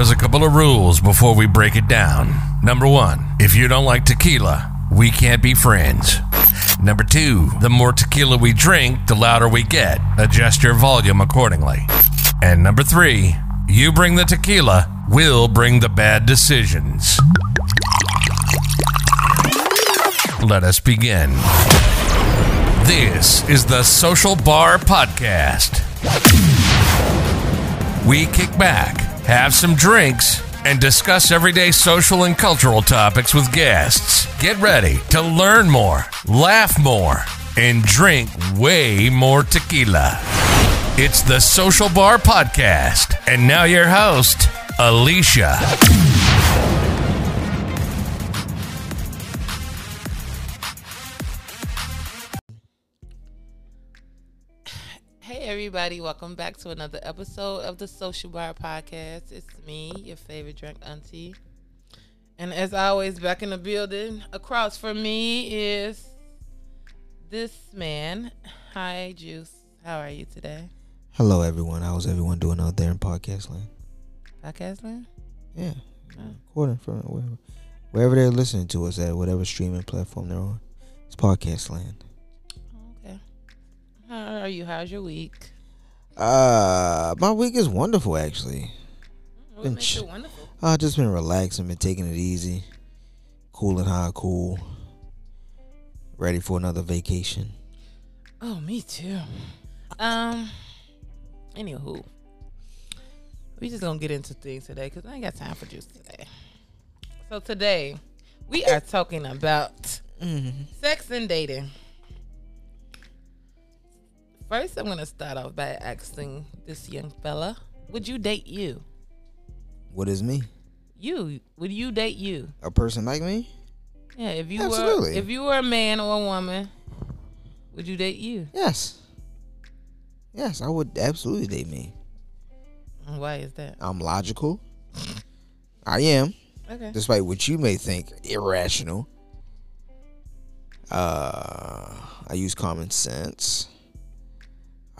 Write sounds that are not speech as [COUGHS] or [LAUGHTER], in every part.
There's a couple of rules before we break it down. Number one, if you don't like tequila, we can't be friends. Number two, the more tequila we drink, the louder we get. Adjust your volume accordingly. And number three, you bring the tequila, we'll bring the bad decisions. Let us begin. This is the Social Bar Podcast. We kick back, have some drinks, and discuss everyday social and cultural topics with guests. Get ready to learn more, laugh more, and drink way more tequila. It's the Social Bar Podcast. And now your host, Alecia. Everybody, welcome back to another episode of the Social Bar Podcast. It's me, your favorite drunk auntie. And as always, back in the building, across from me is this man. Hi, Joose. How are you today? Hello, everyone. How's everyone doing out there in podcast land? Podcast man? Yeah, Oh. recording from wherever, wherever they're listening to us at, whatever streaming platform they're on. It's podcast land. How are you? How's your week? Uh, my week is wonderful actually. What Been ch- wonderful? I just been relaxing, been taking it easy, cooling high, cool. Ready for another vacation. Oh, me too. Um. Anywho, we just gonna get into things today because I ain't got time for Joose today. So today, we are talking about Mm-hmm. sex and dating. First, I'm gonna start off by asking this young fella: Would you date you? What is me? You would you date you? A person like me? Yeah, if you Absolutely. were if you were a man or a woman, would you date you? Yes. Yes, I would absolutely date me. Why is that? I'm logical. I am. Okay. despite what you may think irrational. Uh, I use common sense.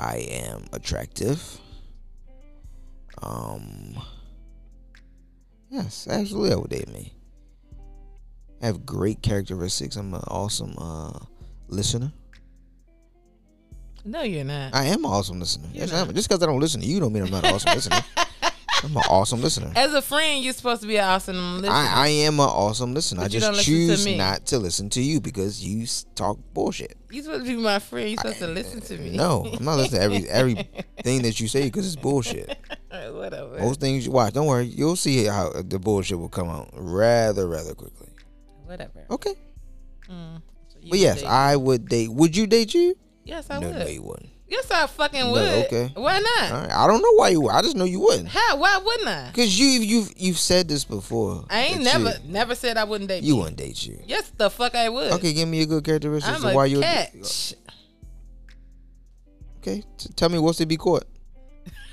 I am attractive. Um, yes, absolutely, I would date me. I have great characteristics. I'm an awesome uh, listener. No, you're not. I am an awesome listener. Yes, I am. Just because I don't listen to you, don't mean I'm not an awesome listener. [LAUGHS] I'm an awesome listener. As a friend, you're supposed to be an awesome listener. I, I am an awesome listener. I But don't just to choose me. not to listen to you because you talk bullshit. you're supposed to be my friend. You're supposed to listen to me. No, I'm not listening to every everything [LAUGHS] that you say because it's bullshit. [LAUGHS] Whatever. Most things you watch, don't worry, you'll see how the bullshit will come out rather rather quickly. Whatever. Okay, Mm. So but yes, I would date. Would you date you? Yes, I no, would. no, you wouldn't. Yes, I fucking No, would. okay. Why not? Right, I don't know why you. would. I just know you wouldn't. How? Why wouldn't I? Cause you you've you've said this before. I ain't never you, never said I wouldn't date you you. wouldn't date you. Yes, the fuck I would. Okay, give me a good characteristic I'm of a why you. catch. Okay, t- tell me what's to be caught.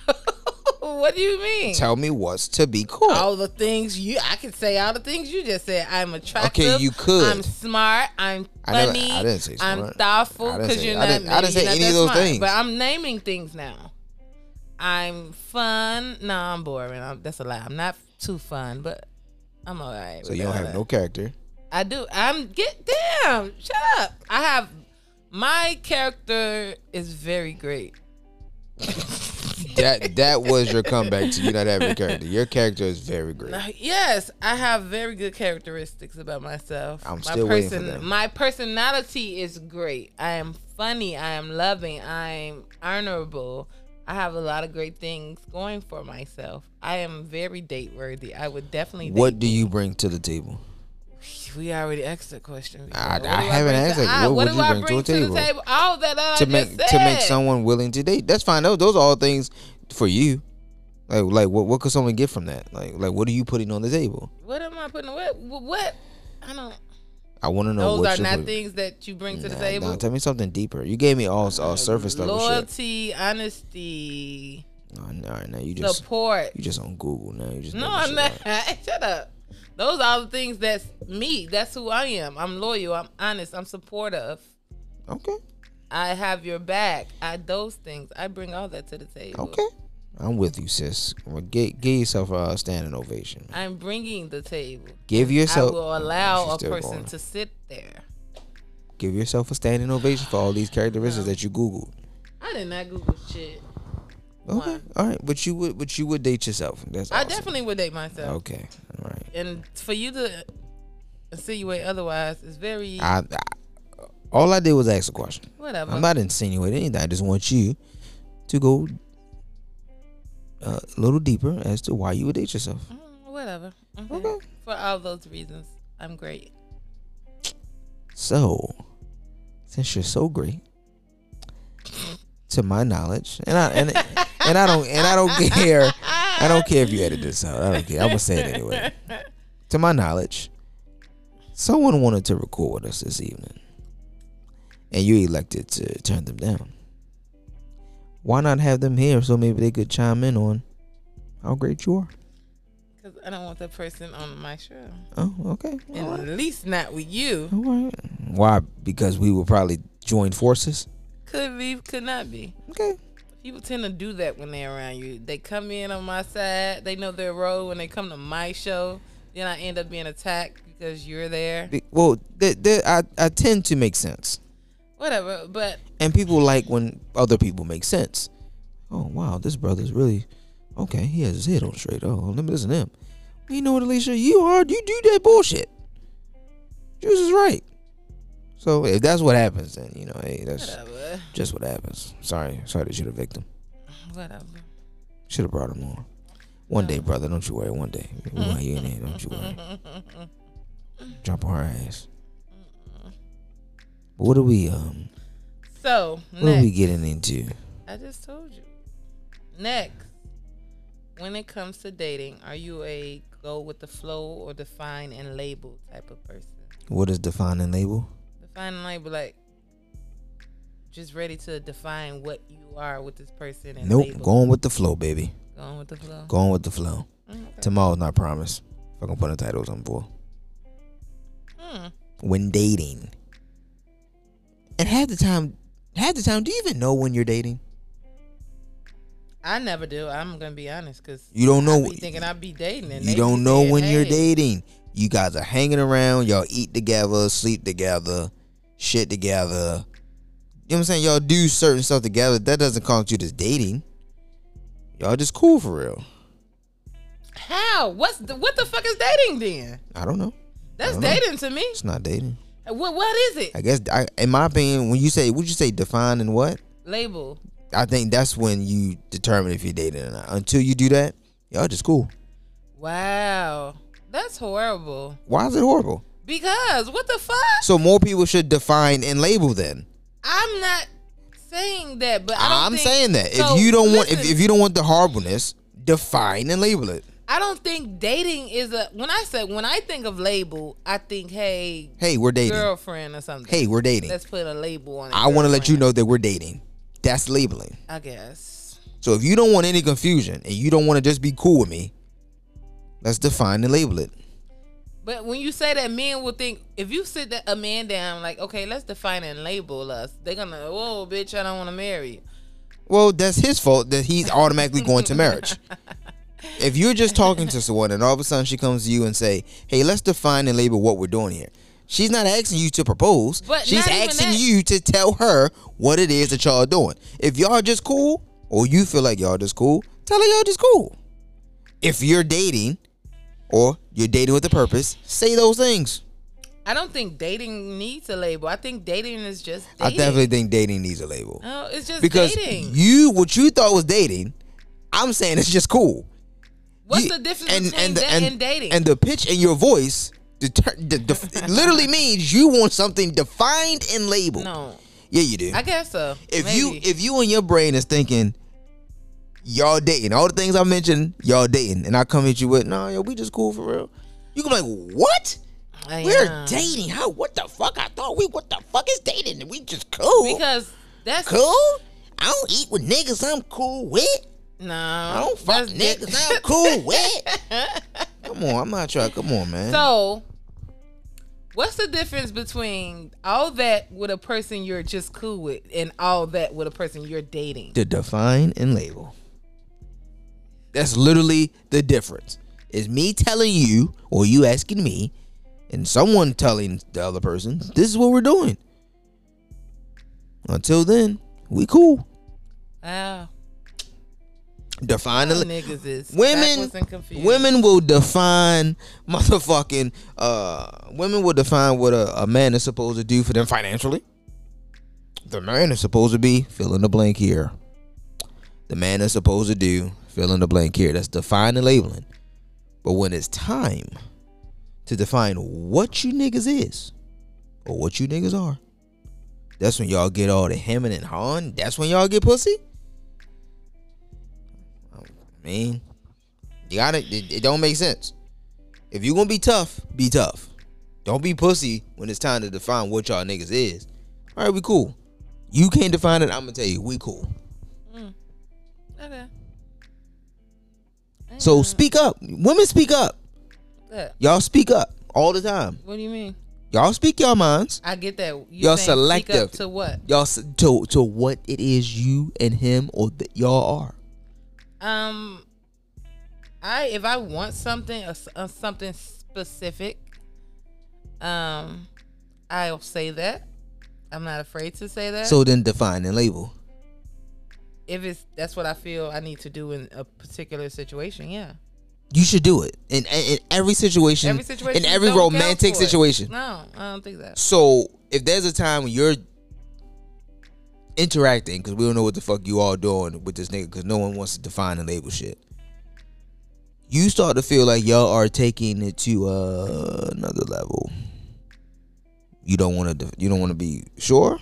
[LAUGHS] [LAUGHS] what do you mean? Tell me what's to be cool. all the things you I can say all the things you just said. I'm attractive. Okay, you could. I'm smart. I'm I never- funny. I didn't say I'm smart. thoughtful I didn't because say- you're I not. didn't- I didn't say any of those smart, things. But I'm naming things now. I'm fun. No, I'm boring. I'm, that's a lie. I'm not too fun, but I'm alright. so you don't have no character. I do. I'm get damn. Shut up. I have my character is very great. That that was your comeback to you not having a character. Your character is very great. Yes, I have very good characteristics about myself. I'm my still waiting for them. My personality is great. I am funny. I am loving. I'm honorable. I have a lot of great things going for myself. I am very date worthy. I would definitely. What do you bring to the table? We already asked that question. before. I- I haven't asked to- that. I- What would do you I bring to bring to the table? table? All that I To make said. to make someone willing to date. That's fine. Those those are all things for you. Like like what what could someone get from that? Like like what are you putting on the table? What am I putting? What? What? I don't. I want to know Those what are not things that you bring to the table. nah, tell me something deeper. You gave me all all uh, surface level shit. Loyalty, honesty, Oh, no, no, you just support. you just on Google now. You just No, I'm not. [LAUGHS] Shut up. Those are the things that's me. That's who I am. I'm loyal. I'm honest. I'm supportive. Okay, I have your back. I those things. I bring all that to the table. okay, I'm with you, sis. Get, give yourself a standing ovation. I'm bringing the table. Give yourself. I will allow a person going. to sit there. Give yourself a standing ovation for all these characteristics that you googled. I did not Google shit. Okay, One. all right, but you would, but you would date yourself. That's I awesome. definitely would date myself. Okay, all right. And for you to insinuate otherwise is very I, I all I did was ask a question. whatever. I'm not insinuating anything. I just want you to go uh, a little deeper as to why you would date yourself. Mm, whatever. Okay. Okay. For all those reasons, I'm great. So, since you're so great, to my knowledge, and I and and I don't and I don't care. I don't care if you edit this out. I don't care. I'm gonna say it anyway. To my knowledge, someone wanted to record with us this evening, and you elected to turn them down. Why not have them here so maybe they could chime in on how great you are? Because I don't want that person on my show. Oh, okay. Right. at least not with you. All right. Why? Because we would probably join forces. Could be, could not be. Okay. People tend to do that when they're around you. They come in on my side. They know their role when they come to my show. Then I end up being attacked because you're there. Well, I I tend to make sense, Whatever. But and people like when other people make sense. Oh wow, this brother's really okay. He has his head on straight. Oh, let me listen to him. You know what, Alecia? You are you do that bullshit. Joose is right. So if that's what happens, then you know, hey, that's whatever. just what happens. Sorry, sorry that you're the victim. Whatever. Should have brought him on. One day, brother. Don't you worry. One day, we want you in there. Don't you worry. Jump on her ass. But what are we um? So, What are we getting into? I just told you. Next, when it comes to dating, are you a go with the flow or define and label type of person? What is define and label? And label, like, just ready to define what you are with this person and Nope. label. Going with the flow, baby. Going with the flow. Going with the flow. Okay. Tomorrow's not promised. Fucking the titles on for Hmm. when dating. And half the time, half the time, do you even know when you're dating? I never do. I'm gonna be honest, cause You don't know. I be thinking I'd be dating, and You don't know saying, when you're dating. You guys are hanging around. Y'all eat together, sleep together, shit together. You know what I'm saying? Y'all do certain stuff together. That doesn't constitute as dating. Y'all just cool for real. How? What's the, what the fuck is dating then? I don't know. That's don't know. dating to me. It's not dating. Uh, what what is it? I guess, I, in my opinion, when you say, would you say define and what? Label. I think that's when you determine if you're dating or not. Until you do that, y'all just cool. Wow, that's horrible. Why is it horrible? Because what the fuck? So more people should define and label then. I'm not saying that, but I don't I'm think- saying that So, if you don't want if, if you don't want the horribleness, define and label it. I don't think dating is a. When I say when I think of label, I think hey Hey, we're dating. girlfriend or something. Hey, we're dating. let's put a label on it. I want to let you know that we're dating. That's labeling. I guess. So if you don't want any confusion and you don't want to just be cool with me, let's define and label it. But when you say that, men will think if you sit that, a man down like, okay, let's define and label us. They're gonna, whoa, bitch, I don't want to marry you. Well, that's his fault that he's automatically going to marriage. If you're just talking to someone and all of a sudden she comes to you and say, "Hey, let's define and label what we're doing here," she's not asking you to propose. But she's asking you to tell her what it is that y'all are doing. If y'all just cool, or you feel like y'all just cool, tell her y'all just cool. If you're dating, or you're dating with a purpose, say those things. I don't think dating needs a label. I think dating is just I definitely think dating needs a label No, it's just because dating. you what you thought was dating, I'm saying it's just cool. What's You- the difference between that and, dating? And the pitch in your voice deter, de- de- [LAUGHS] literally means you want something defined and labeled. no, Yeah, you do. I guess so. if you if you in your brain is thinking y'all dating, all the things I mentioned, y'all dating, and I come at you with, nah, yo, we just cool for real. You can be like, what? I We're dating? How? What the fuck? I thought we. What the fuck is dating? We just cool. because that's cool. I don't eat with niggas. I'm cool with. no. I don't fuck di- niggas. I'm cool [LAUGHS] with. Come on, I'm not trying. Come on, man. So, what's the difference between all that with a person you're just cool with and all that with a person you're dating? to define and label. That's literally the difference. Is me telling you or you asking me and someone telling the other person, this is what we're doing. Until then, we cool. Wow. Define the niggas is women backwards and confused. women will define motherfucking uh women will define what a, a man is supposed to do for them financially the man is supposed to be fill in the blank here the man is supposed to do fill in the blank here that's defining labeling but when it's time to define what you niggas is or what you niggas are that's when y'all get all the hemming and hawing that's when y'all get pussy I mean, you gotta. It, it don't make sense. If you gonna be tough, be tough. Don't be pussy when it's time to define what y'all niggas is. All right, we cool. You can't define it. I'm gonna tell you, we cool. Mm. Okay. So speak up. Women speak up. Look, Y'all speak up all the time. what do you mean? Y'all speak your minds. I get that. You Y'all saying speak up selective. to what? Y'all s- to to what it is you and him or that y'all are. Um, I if I want something, uh, something specific, um, I'll say that. I'm not afraid to say that. So then define and label. If it's that's what I feel I need to do in a particular situation, yeah. You should do it in, in, every situation. Every situation, In every romantic situation. No, I don't think that. So if there's a time when you're interacting, because we don't know what the fuck you all doing with this nigga, because no one wants to define and label shit. You start to feel like y'all are taking it to uh, another level. You don't want to. You don't want to be sure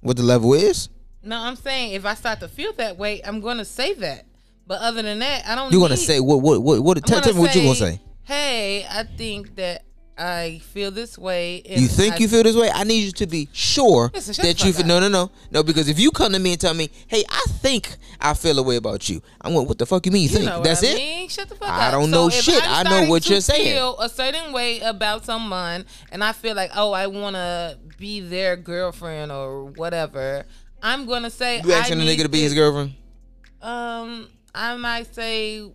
what the level is. No, I'm saying if I start to feel that way, I'm going to say that. But other than that, I don't. You're gonna say what? What? What? what tell, tell me what you gonna say. Hey, I think that I feel this way. You think I- you feel this way? I need you to be sure Listen, that you feel. No, no, no, no. Because if you come to me and tell me, "Hey, I think I feel a way about you," I'm going, "What the fuck you mean you, You think?" That's I it. mean? Shut the fuck I up. don't So know shit. I'm know what to you're saying. Feel a certain way about someone, and I feel like, oh, I want to be their girlfriend or whatever. I'm gonna say, You asking need nigga to be his girlfriend? Um, I might say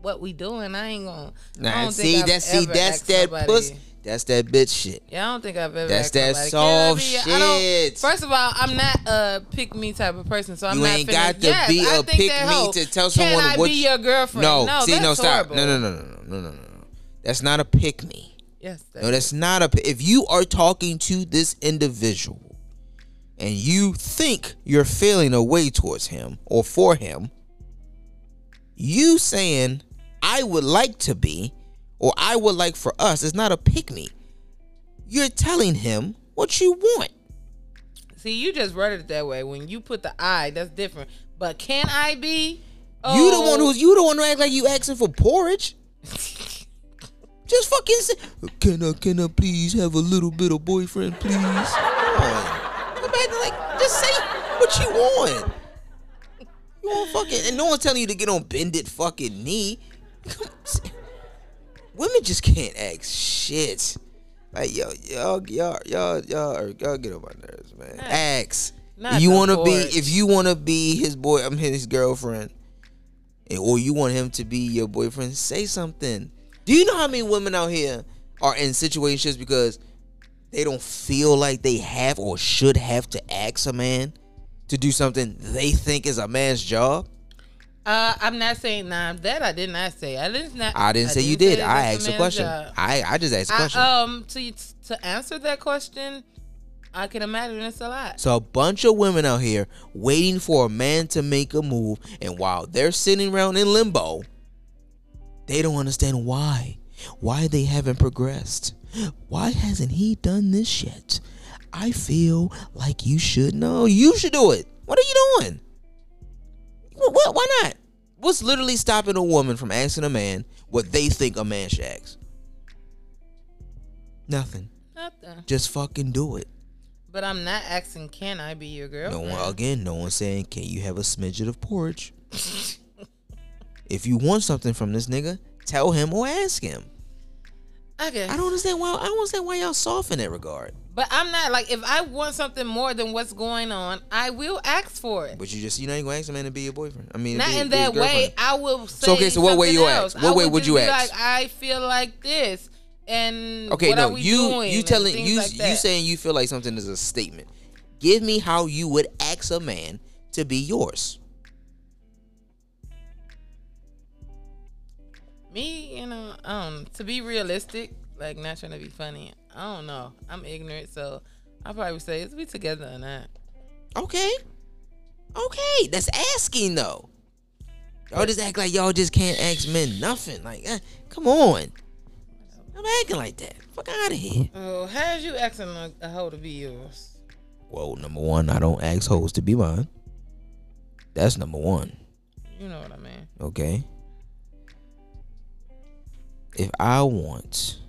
what we doing. I ain't gonna. Nah, see, that's see, that's that somebody- puss. That's that bitch shit. Yeah, I don't think I've ever. That's that somebody, soft "Can I don't- shit." First of all, I'm not a pick me type of person, so I'm You not. ain't got to yes, be I a pick that me to tell Can I what be you- your girlfriend? No, no see, no, stop. horrible. No, no, no, no, no, no, no, no. That's not a pick me. Yes, No, that's not a. If you are talking to this individual, and you think you're feeling a way towards him or for him, you saying I would like to be, or I would like for us, is not a pick me. You're telling him what you want. See, you just worded it that way. When you put the I, that's different. But can I be? You the one oh. who's you the one who act like you asking for porridge. [LAUGHS] Just fucking say, can I can I please have a little bit of boyfriend, please? [LAUGHS] Come on. Come back and, like just say what you want. You want fucking and no one's telling you to get on bended fucking knee. Women just can't act shit. Like yo, y'all, y'all, y'all, y'all, y'all get on my nerves, man. Ask. Not you want to be if you want to be his boy, I'm his girlfriend, and- or you want him to be your boyfriend. Say something. Do you know how many women out here are in situations because they don't feel like they have or should have to ask a man to do something they think is a man's job? Uh, I'm not saying nah, that I did not say. I didn't. Not, I didn't say you did. say I asked a question. job. I I just asked a question. I, um, to to answer that question, I can imagine it's a lot. So a bunch of women out here waiting for a man to make a move, and while they're sitting around in limbo, they don't understand why. Why they haven't progressed. Why hasn't he done this yet? I feel like you should know. You should do it. What are you doing? What, what- why not? What's literally stopping a woman from asking a man what they think a man should ask? Nothing. Nothing. Just fucking do it. But I'm not asking, can I be your girl? No one again. No one saying, "Can you have a smidget of porridge?" [LAUGHS] if you want something from this nigga, tell him or ask him. I. I don't understand why. I don't understand why y'all soft in that regard. But I'm not like if I want something more than what's going on, I will ask for it. But you just you know you gonna ask a man to be your boyfriend. I mean, Not be- in that way. I will say. okay, so what way you else. ask? What I way would just you ask? Like I feel like this, and Okay, what no, you you telling you like you saying you feel like something is a statement. Give me how you would ask a man to be yours. Me, you know, um, to be realistic, like not trying to be funny. I don't know. I'm ignorant, so I probably would say, "Is we together or not?" Okay, okay, that's asking though. Y'all just act like y'all just can't ask men nothing. Like, eh, come on, I'm acting like that. Fuck out of here. Oh, how's you asking a, a hoe to be yours? Well, number one, I don't ask hoes to be mine. That's number one. You know what I mean? Okay. If I want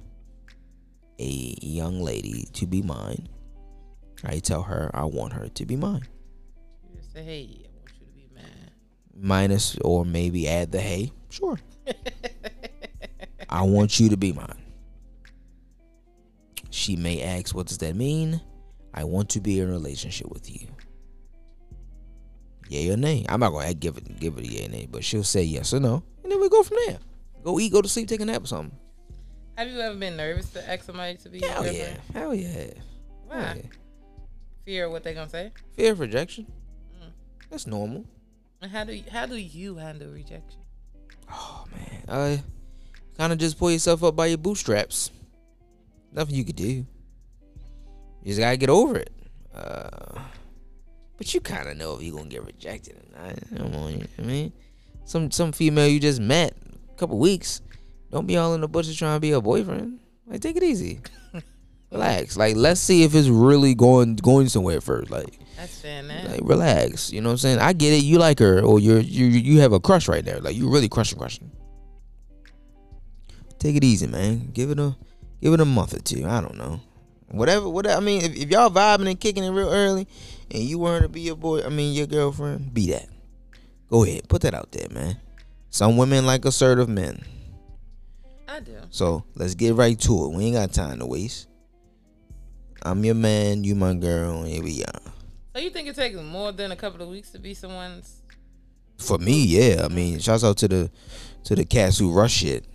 a young lady to be mine, I tell her I want her to be mine. You just say, "Hey, I want you to be mine." Minus or maybe add the hey. Sure. [LAUGHS] I want you to be mine. She may ask, what does that mean? I want to be in a relationship with you. Yay or nay? I'm not gonna give it give it a yay or nay, but she'll say yes or no. And then we go from there. Go eat, go to sleep, take a nap or something. Have you ever been nervous to ask somebody to be your Hell yeah. girlfriend? Hell yeah. Hell Why? yeah. Fear of what they're gonna say? Fear of rejection. Mm. That's normal. And how do you, how do you handle rejection? Oh man. Uh kinda just pull yourself up by your bootstraps. Nothing you could do. You just gotta get over it. Uh but you kinda know if you're gonna get rejected or not. Come on, you know I mean? Some some female you just met couple weeks. Don't be all in the bushes trying to be a boyfriend. Like take it easy. [LAUGHS] Relax. Like let's see if it's really going going somewhere first. Like That's fair, man. like relax. You know what I'm saying? I get it. You like her, or you're you you have a crush right there. Like you really crushing, crushing. Take it easy, man. Give it a give it a month or two. I don't know. Whatever. Whatever. I mean, if, if y'all vibing and kicking it real early, and you want her to be your boy, I mean your girlfriend, be that. Go ahead, put that out there, man. Some women like assertive men. I do. So let's get right to it. We ain't got time to waste. I'm your man, you my girl, and here we are. So you think it takes more than a couple of weeks to be someone's? For me, yeah. I mean, shouts out to the to the cats who rush shit.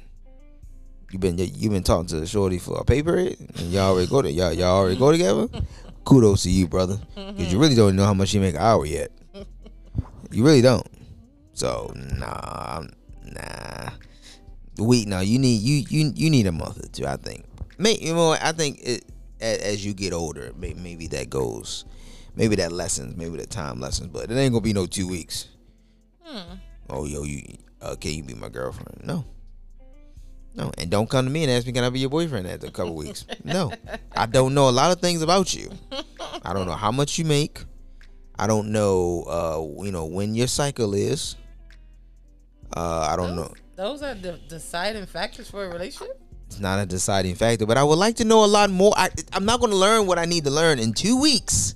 You been you been talking to the Shorty for a paper, eh? and y'all already go to y'all y'all already go together. [LAUGHS] Kudos to you, brother, because you really don't know how much you make an hour yet. You really don't. So nah, nah. We no, you need you you you need a month or two. I think. May you know I think it as, as you get older, may, maybe that goes, maybe that lessens, maybe that time lessens, but it ain't gonna be no two weeks Hmm. oh yo you uh, can you be my girlfriend no no and don't come to me and ask me can i be your boyfriend after a couple weeks [LAUGHS] no i don't know a lot of things about you i don't know how much you make i don't know uh you know when your cycle is uh i don't know Those are the deciding factors for a relationship. it's not a deciding factor but i would like to know a lot more I, i'm not going to learn what i need to learn in two weeks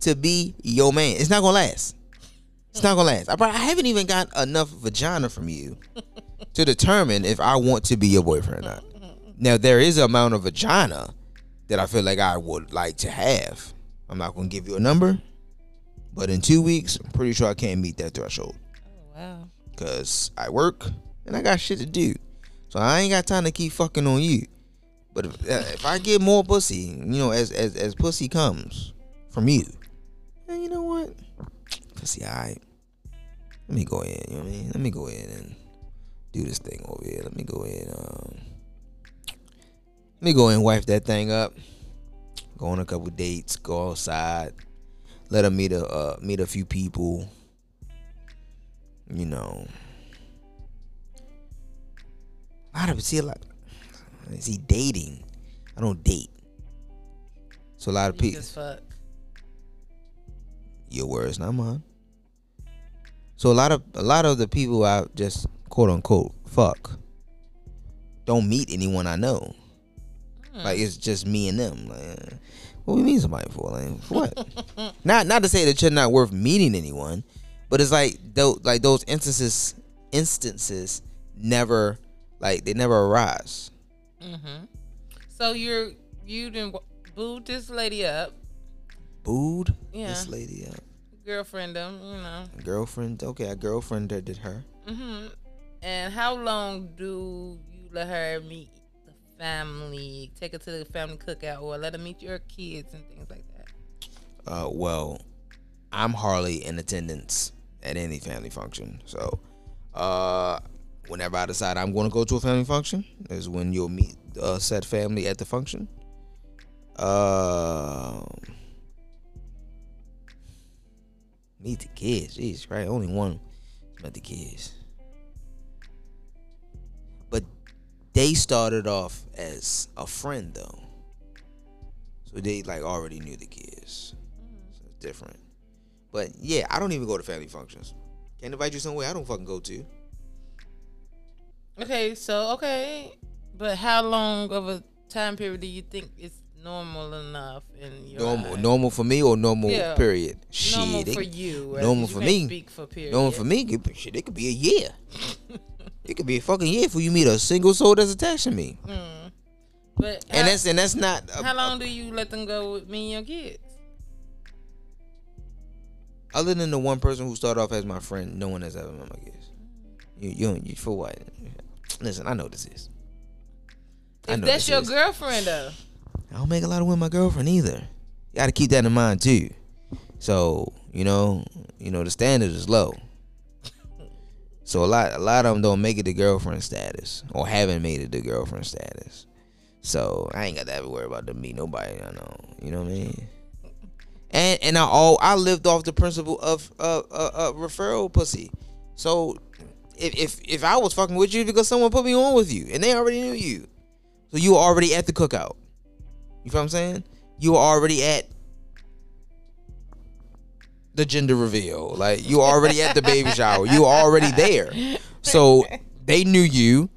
to be your man it's not going to last it's not gonna last. I, I haven't even got enough vagina from you [LAUGHS] to determine if I want to be your boyfriend or not. Now there is an amount of vagina that I feel like I would like to have. I'm not gonna give you a number, but in two weeks, I'm pretty sure I can't meet that threshold wow. because I work and I got shit to do. So I ain't got time to keep fucking on you. But if, uh, if I get more pussy, you know, as as as pussy comes from you, then you know what? Pussy, alright. Let me go ahead. You know what I mean? Let me go ahead and do this thing over here. Let me go ahead. Um, let me go ahead and wipe that thing up. Go on a couple dates. Go outside. Let her meet a uh, meet a few people. You know, a lot of see a lot. See dating. I don't date. So a lot of people. fuck. Your words, not mine. So a lot of a lot of the people I just quote unquote fuck don't meet anyone I know. Hmm. Like it's just me and them. Like, what we mean somebody for? Like for what? [LAUGHS] not not to say that you're not worth meeting anyone, but it's like those like those instances instances never like they never arise. Mm-hmm. So you're you didn't booed this lady up, Booed Yeah. this lady up. girlfriend them, you know. Girlfriend. Okay, a girlfriend that did her. hmm And how long do you let her meet the family? Take her to the family cookout, or let her meet your kids and things like that. Uh, well, I'm hardly in attendance at any family function. So, uh, whenever I decide I'm going to go to a family function, is when you'll meet uh, said family at the function. Uh, meet the kids. Jeez, right? Only one met the kids. But they started off as a friend though. So they like already knew the kids. So it's different. But yeah, I don't even go to family functions. Can't invite you somewhere I don't fucking go to. Okay, so okay, but how long of a time period do you think is normal enough in your Normal, eyes? normal for me or normal Yeah. period. normal Shit, for it, you. uh, normal you for me. Speak for period. normal for me. It, shit, it could be a year. it could be a fucking year before you meet a single soul that's attached to me. Mm. But And that's and that's not. uh, how long do you let them go with me and your kids? Other than the one person who started off as my friend, no one has ever met my kids. You, you, you for what? Listen, I know this is. I If know that's your is. girlfriend though. I don't make a lot of women my girlfriend either. You got to keep that in mind too. So you know, you know the standard is low. So a lot, a lot of them don't make it to girlfriend status or haven't made it to girlfriend status. So I ain't got to ever worry about them meet nobody I know. You know what I mean? And and I all I lived off the principle of uh, uh, uh referral pussy. So if if if I was fucking with you because someone put me on with you and they already knew you, so you were already at the cookout. You feel what I'm saying? You were already at the gender reveal. Like you were already at the baby shower. You were already there. So they knew you.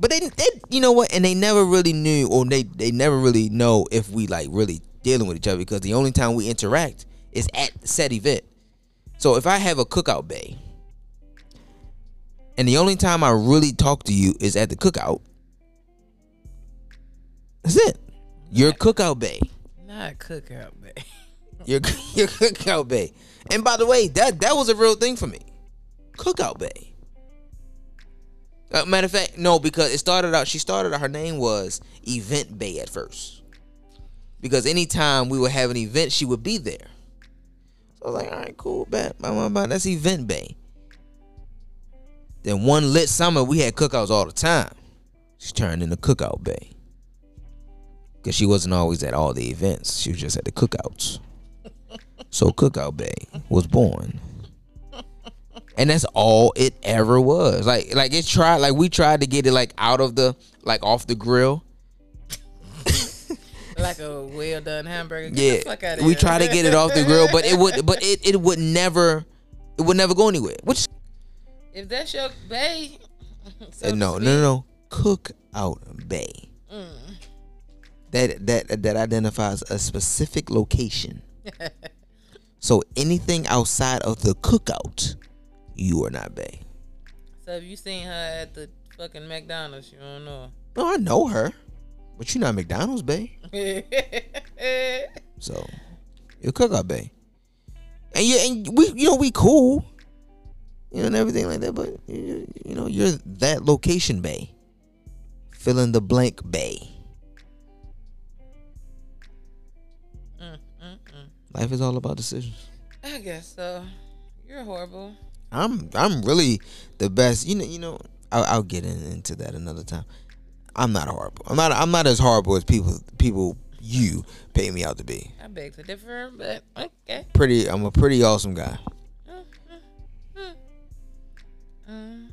But they, they you know what? And they never really knew or they they never really know if we like really dealing with each other because the only time we interact is at said event. So if I have a cookout bae and the only time I really talk to you is at the cookout, that's it. Your cookout bae. Not cookout, babe. [LAUGHS] Your your cookout bae. And by the way, that that was a real thing for me. Cookout bae. Uh, matter of fact, no, because it started out. She started out. Her name was Event Bae at first, because anytime we would have an event, she would be there. So I was like, all right, cool, bet, blah, blah, that's Event Bae. Then one lit summer, we had cookouts all the time. She turned into Cookout Bae. Because she wasn't always at all the events. She was just at the cookouts. So Cookout Bae was born. And that's all it ever was. Like like it tried like we tried to get it like out of the like off the grill. Like a well done hamburger. Get Yeah. the fuck outta We here. tried to get it off the grill, but it would but it, it would never it would never go anywhere. Which If that's your bae, so uh, to no, no, no, no. Cookout Bae. Mm. That that that identifies a specific location. [LAUGHS] so anything outside of the cookout, you are not Bae. So if you seen her at the fucking McDonald's, you don't know. No, I know her, but you're not McDonald's Bae. [LAUGHS] So you're Cookout Bae, and you and we you know we cool, you know and everything like that. But you, you know you're that location Bae, fill in the blank Bae. mm, mm, mm. Life is all about decisions. I guess so. You're horrible. I'm I'm really the best. You know you know I'll, I'll get in, into that another time. I'm not horrible. I'm not I'm not as horrible as people people you pay me out to be. I beg to differ, but okay. Pretty I'm a pretty awesome guy. Mm, mm. Um,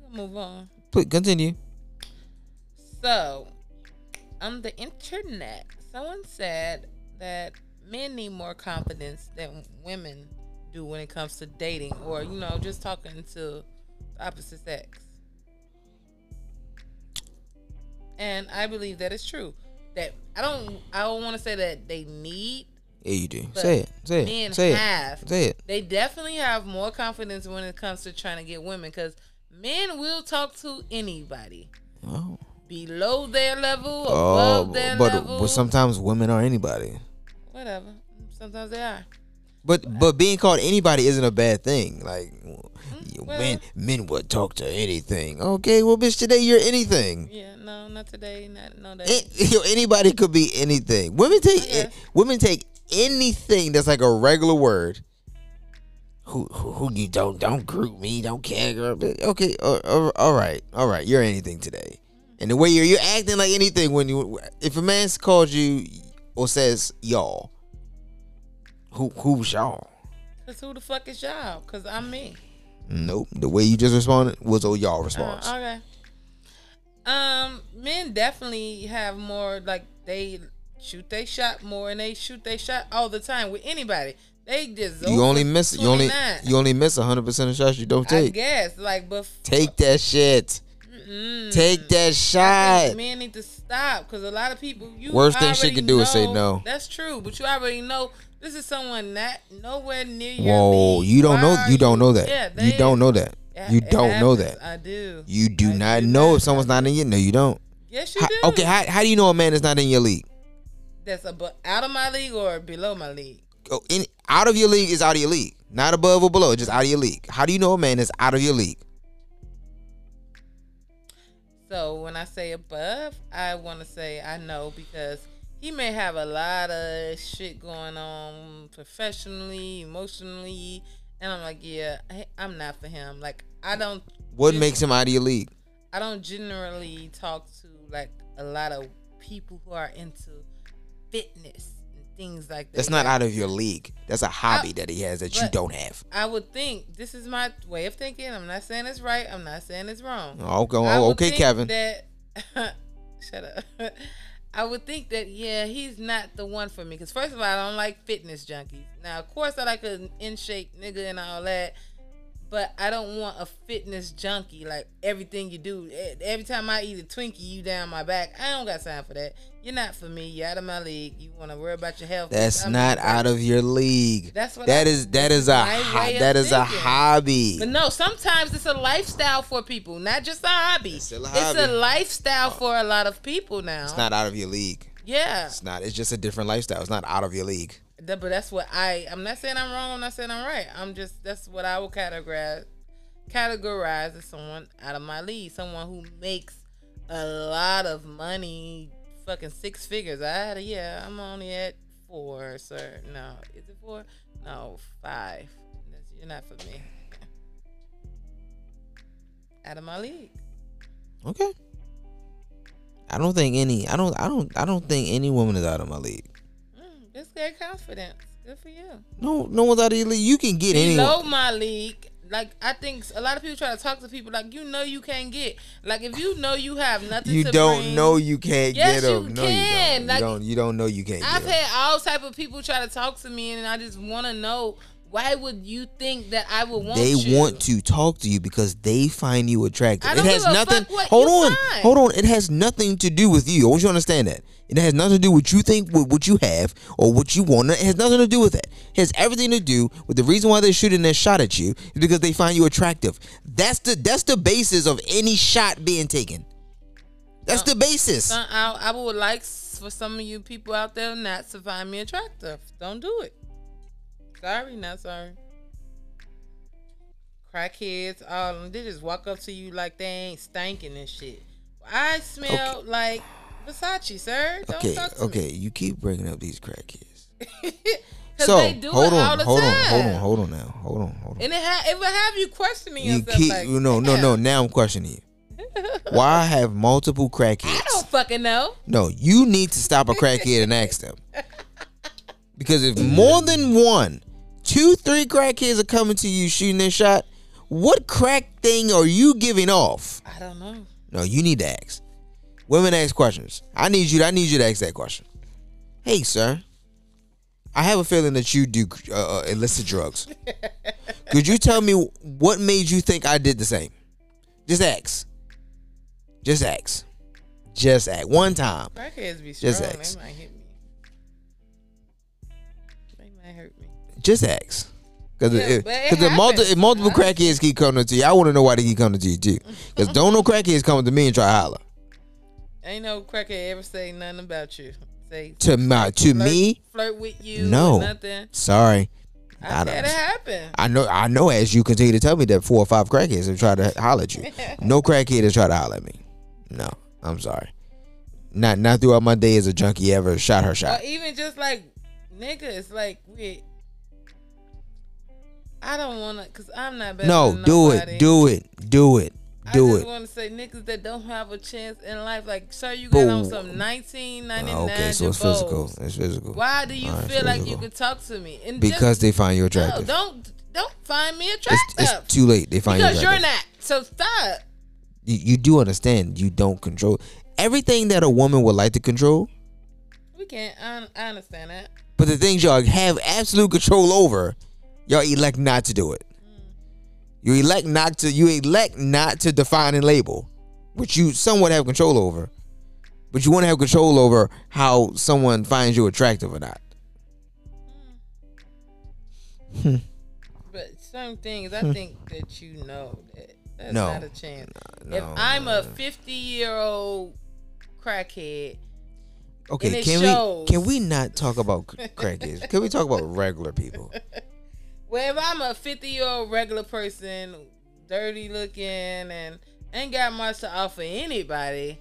we'll move on. Please continue. So, on the internet, someone said that men need more confidence than women do when it comes to dating or, you know, just talking to the opposite sex. And I believe that is true. That I don't I don't want to say that they need Yeah, you do. Say it. Say men it. Say have. it. Say it. they definitely have more confidence when it comes to trying to get women because men will talk to anybody. Oh. below their level, Oh, above their but level. but sometimes women are anybody. Whatever. Sometimes they are. But but being called anybody isn't a bad thing. Like. Well- men men would talk to anything. Okay, well, bitch, today you're anything. Yeah, no, not today. Not no day. [LAUGHS] Yo, anybody could be anything. Women take Yeah. women take anything that's like a regular word. Who, who, who you don't don't group me don't care girl. Okay uh, uh, all right all right you're anything today and the way you're you're acting like anything when you if a man calls you or says y'all who who's y'all Cause who the fuck is y'all? Cause I'm me. Nope the way you just responded was a y'all Uh, response okay. Um, men definitely have more like they shoot they shot more and they shoot they shot all the time with anybody. They just you only miss miss you only you only miss 100% of shots you don't take. I guess like, but take that shit mm, take that shot men need to stop because a lot of people. You Worst thing she could do is say no. That's true, but you already know this is someone not nowhere near your Whoa, league. you don't Why know you don't know that. Yeah, they, you don't know that. Yeah, You don't know that. I do. You do I not do know not. if someone's not in your no, you don't. Yes, you How- do. okay, how, how do you know a man is not in your league? That's above, out of my league or below my league. Oh, in, out of your league is out of your league. Not above or below, just out of your league. How do you know a man is out of your league? So when I say above, I want to say I know because he may have a lot of shit going on professionally, emotionally, and I'm like, yeah, I- I'm not for him. Like I don't. What makes him out of your league? I don't generally talk to like a lot of people who are into fitness and things like that. That's not out of your league. That's a hobby that he has that you don't have. I would think this is my way of thinking. I'm not saying it's right. I'm not saying it's wrong. Oh, okay, I okay, think Kevin. That [LAUGHS] shut up. I would think that yeah, he's not the one for me. Cause first of all, I don't like fitness junkies. Now, of course, I like an in shape nigga and all that, but I don't want a fitness junkie. Like everything you do, every time I eat a Twinkie, you down my back. I don't got time for that. You're not for me. You're out of my league. You want to worry about your health. That's not out of your league. That's what That I- is that this a ho- that is a hobby. But no, sometimes it's a lifestyle for people, not just a hobby. It's still a hobby. Oh. a lifestyle for a lot of people now. It's not out of your league. Yeah, It's not. It's just a different lifestyle. It's not out of your league. Th- but that's what I. I'm not saying I'm wrong. I'm not saying I'm right. I'm just that's what I will categorize categorize as someone out of my league, someone who makes a lot of money, fucking six figures. I had a yeah. I'm only at four, sir. No, is it four? No, five. That's, you're not for me. [LAUGHS] out of my league. Okay. I don't think any. I don't. I don't. I don't think any woman is out of my league. Just get confidence. Good for you. No, no one's out of your league. You can get below anyone. my league. Like I think a lot of people try to talk to people like you know you can't get. Like if you know you have nothing. You to don't bring, know you can't Yes, get you them. No, can. you don't. Like, you don't. You don't know you can't I've had all type of people try to talk to me, and I just want to know why would you think that I would want They you? They want to talk to you because they find you attractive. I don't it has nothing. hold on, find. hold on. It has nothing to do with you. I want you to understand that. It has nothing to do with what you think, with what you have, or what you want. It has nothing to do with that. It has everything to do with the reason why they're shooting their shot at you is because they find you attractive. That's the that's the basis of any shot being taken. That's uh, the basis. Uh, I, I would like for some of you people out there not to find me attractive. Don't do it. Sorry, not sorry. Crackheads, all them, they just walk up to you like they ain't stinking and shit. I smell like Versace, sir. Don't Okay, talk to okay. You keep bringing up these crackheads. me. [LAUGHS] So they do hold it on, all the hold time. on, hold on, hold on now, hold on, hold on. And it, ha- it will have you questioning You yourself. keep like, no no no. Now I'm questioning you. [LAUGHS] Why have multiple crackheads? I don't fucking know. No, you need to stop a crackhead and ask them. [LAUGHS] Because if more than one, two, three crackheads are coming to you shooting their shot, what crack thing are you giving off? I don't know. No, you need to ask. Women ask questions. I need you. I need you to ask that question. Hey, sir. I have a feeling that you do uh, uh, illicit drugs. [LAUGHS] Could you tell me what made you think I did the same? Just ask. Just ask. Just ask. One time. Crackheads be strong. Just ask. Just ask. Because Yeah, it the multi, if multiple I- crackheads keep coming to you, I want to know why they keep coming to you too. Because don't no crackheads coming to me and try to holler. Ain't no crackhead ever say nothing about you. Say To my to flirt, me, flirt with you. No. nothing. sorry. I had it happen. I know I know as you continue to tell me that four or five crackheads have tried to holler at you. [LAUGHS] No crackhead has tried to holler at me. No, I'm sorry. Not not throughout my day as a junkie ever shot her shot. Or shot. even just like niggas, like we. I don't wanna, cause I'm not better. No, do it, do it, do it, I do just it. want to say niggas that don't have a chance in life, like sir, you got on Boo. some 1999 Oh, okay, so it's physical. It's physical. Why do you right, feel like you could talk to me? And Because just, they find you attractive. no, attractive. don't don't find me it's, attractive. it's too late. They find you because you're not. So stop. You, you do understand. You don't control everything that a woman would like to control. We can't. I, I understand that. But the things y'all have absolute control over, y'all elect not to do it. You elect not to. You elect not to define and label, which you somewhat have control over. But you want to have control over how someone finds you attractive or not. But some things, I think that you know that that's Hmm. No. not a chance. No, if I'm a 50 year old crackhead, Okay, can shows. we can we not talk about crackheads? Can we talk about regular people? [LAUGHS] well, if I'm a 50 year old regular person, dirty looking, and ain't got much to offer anybody,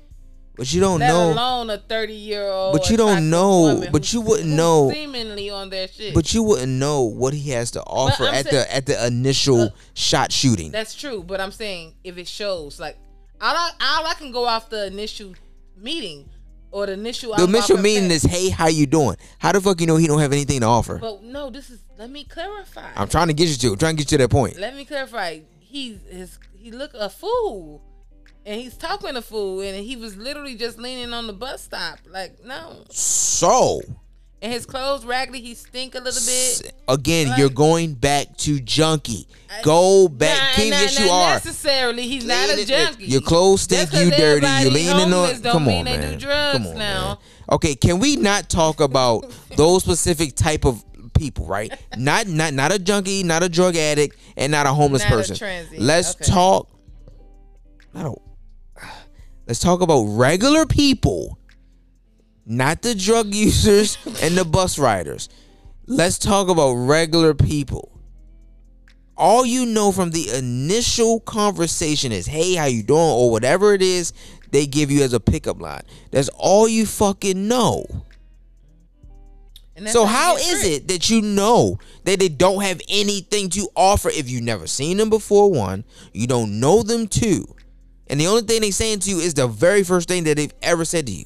But you don't let know. alone a 30 year old. But you don't know- but you wouldn't know- Seemingly on their shit. But you wouldn't know what he has to offer at saying- the at the initial But- shot shooting. That's true, but I'm saying if it shows, like, all I, all I can go off the initial meeting or the initial. The initial off meeting is, "Hey, how you doing? How the fuck you know he don't have anything to offer?" But no, this is. Let me clarify. I'm trying to get you to. I'm trying to get you to that point. Let me clarify. He his he look a fool, and he's talking a fool, and he was literally just leaning on the bus stop. Like no, So and his clothes raggedy. He stink a little bit. again, Like- you're going back to junkie. Go back. Nah, Kim, nah, yes, you are. necessarily. He's not a junkie. Your clothes stink. You dirty. You leaning on. Come on, man. Come on, now. man. Okay, can we not talk [LAUGHS] about those specific type of people, right? Not not not a junkie, not a drug addict, and not a homeless Not person. transient, Let's okay. talk. Not a, let's talk about regular people, not the drug [LAUGHS] users and the bus riders. Let's talk about regular people. All you know from the initial conversation is, "Hey, how you doing?" or whatever it is they give you as a pickup line. That's all you fucking know. So how get it that you know that they don't have anything to offer if you've never seen them before? One, you don't know them. Two, and the only thing they're saying to you is the very first thing that they've ever said to you.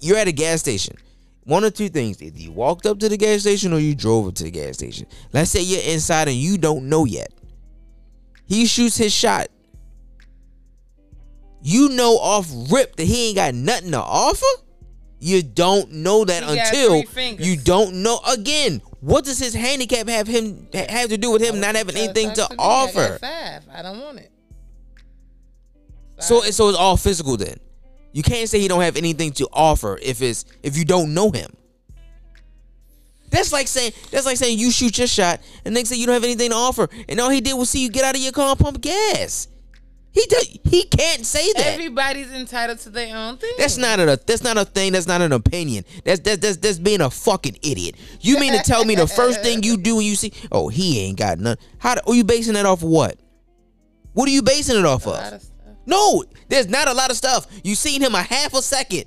You're at a gas station. One or two things: either you walked up to the gas station or you drove up to the gas station. Let's say you're inside and you don't know yet. He shoots his shot. You know off rip that he ain't got nothing to offer. You don't know that He until you don't know. Again, what does his handicap have him have to do with him oh, not having anything to. I offer? Five. I don't want it. So so it's all physical then. You can't say he don't have anything to offer if it's if you don't know him. That's like saying that's like saying you shoot your shot and they say you don't have anything to offer, and all he did was see you get out of your car and pump gas. He does, he can't say that. Everybody's entitled to their own thing. That's not a that's not a thing. That's not an opinion. That's that's that's, that's being a fucking idiot. You mean to tell me the first thing you do when you see, oh, he ain't got none. How do, are you basing that off of what? What are you basing it off of? Lot of stuff. No, there's not a lot of stuff. You seen him a half a second.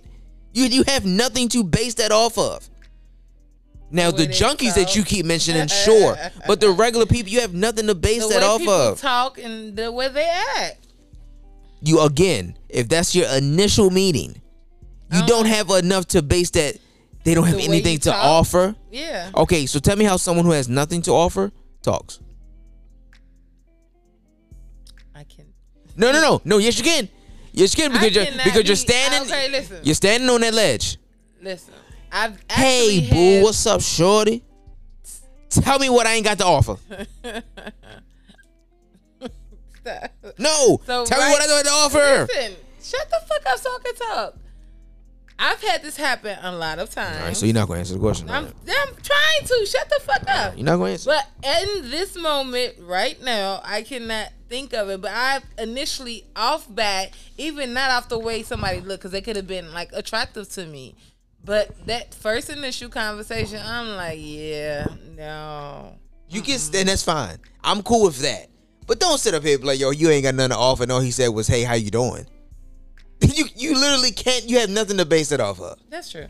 You you have nothing to base that off of. Now The the way they junkies that you keep mentioning, sure, but the regular people, you have nothing to base The that off of. talk and the way they act. you again, if that's your initial meeting, you Uh-huh. don't have enough to base that they don't have anything to talk? offer. Yeah. Okay, so tell me how someone who has nothing to offer talks. No, no, no, no. Yes, you can. Yes, you can because you're because you're standing. Okay, listen. You're standing on that ledge. Listen. I've Hey, boo, what's up, shorty? Tell me what I ain't got to offer. [LAUGHS] No, So, tell me what I got to offer. Listen, shut the fuck up so I can talk. I've had this happen a lot of times. All right, so you're not going to answer the question. I'm, right? I'm trying to shut the fuck up. You're not going to answer. But in this moment, right now, I cannot think of it. But I initially off bat, even not off the way somebody looked, because they could have been like attractive to me. But that first initial conversation, I'm like, yeah, no. You can, and that's fine. I'm cool with that. But don't sit up here and be like, yo, you ain't got nothing to offer. And all he said was, hey, how you doing? [LAUGHS] you you literally can't. You have nothing to base it off of. That's true.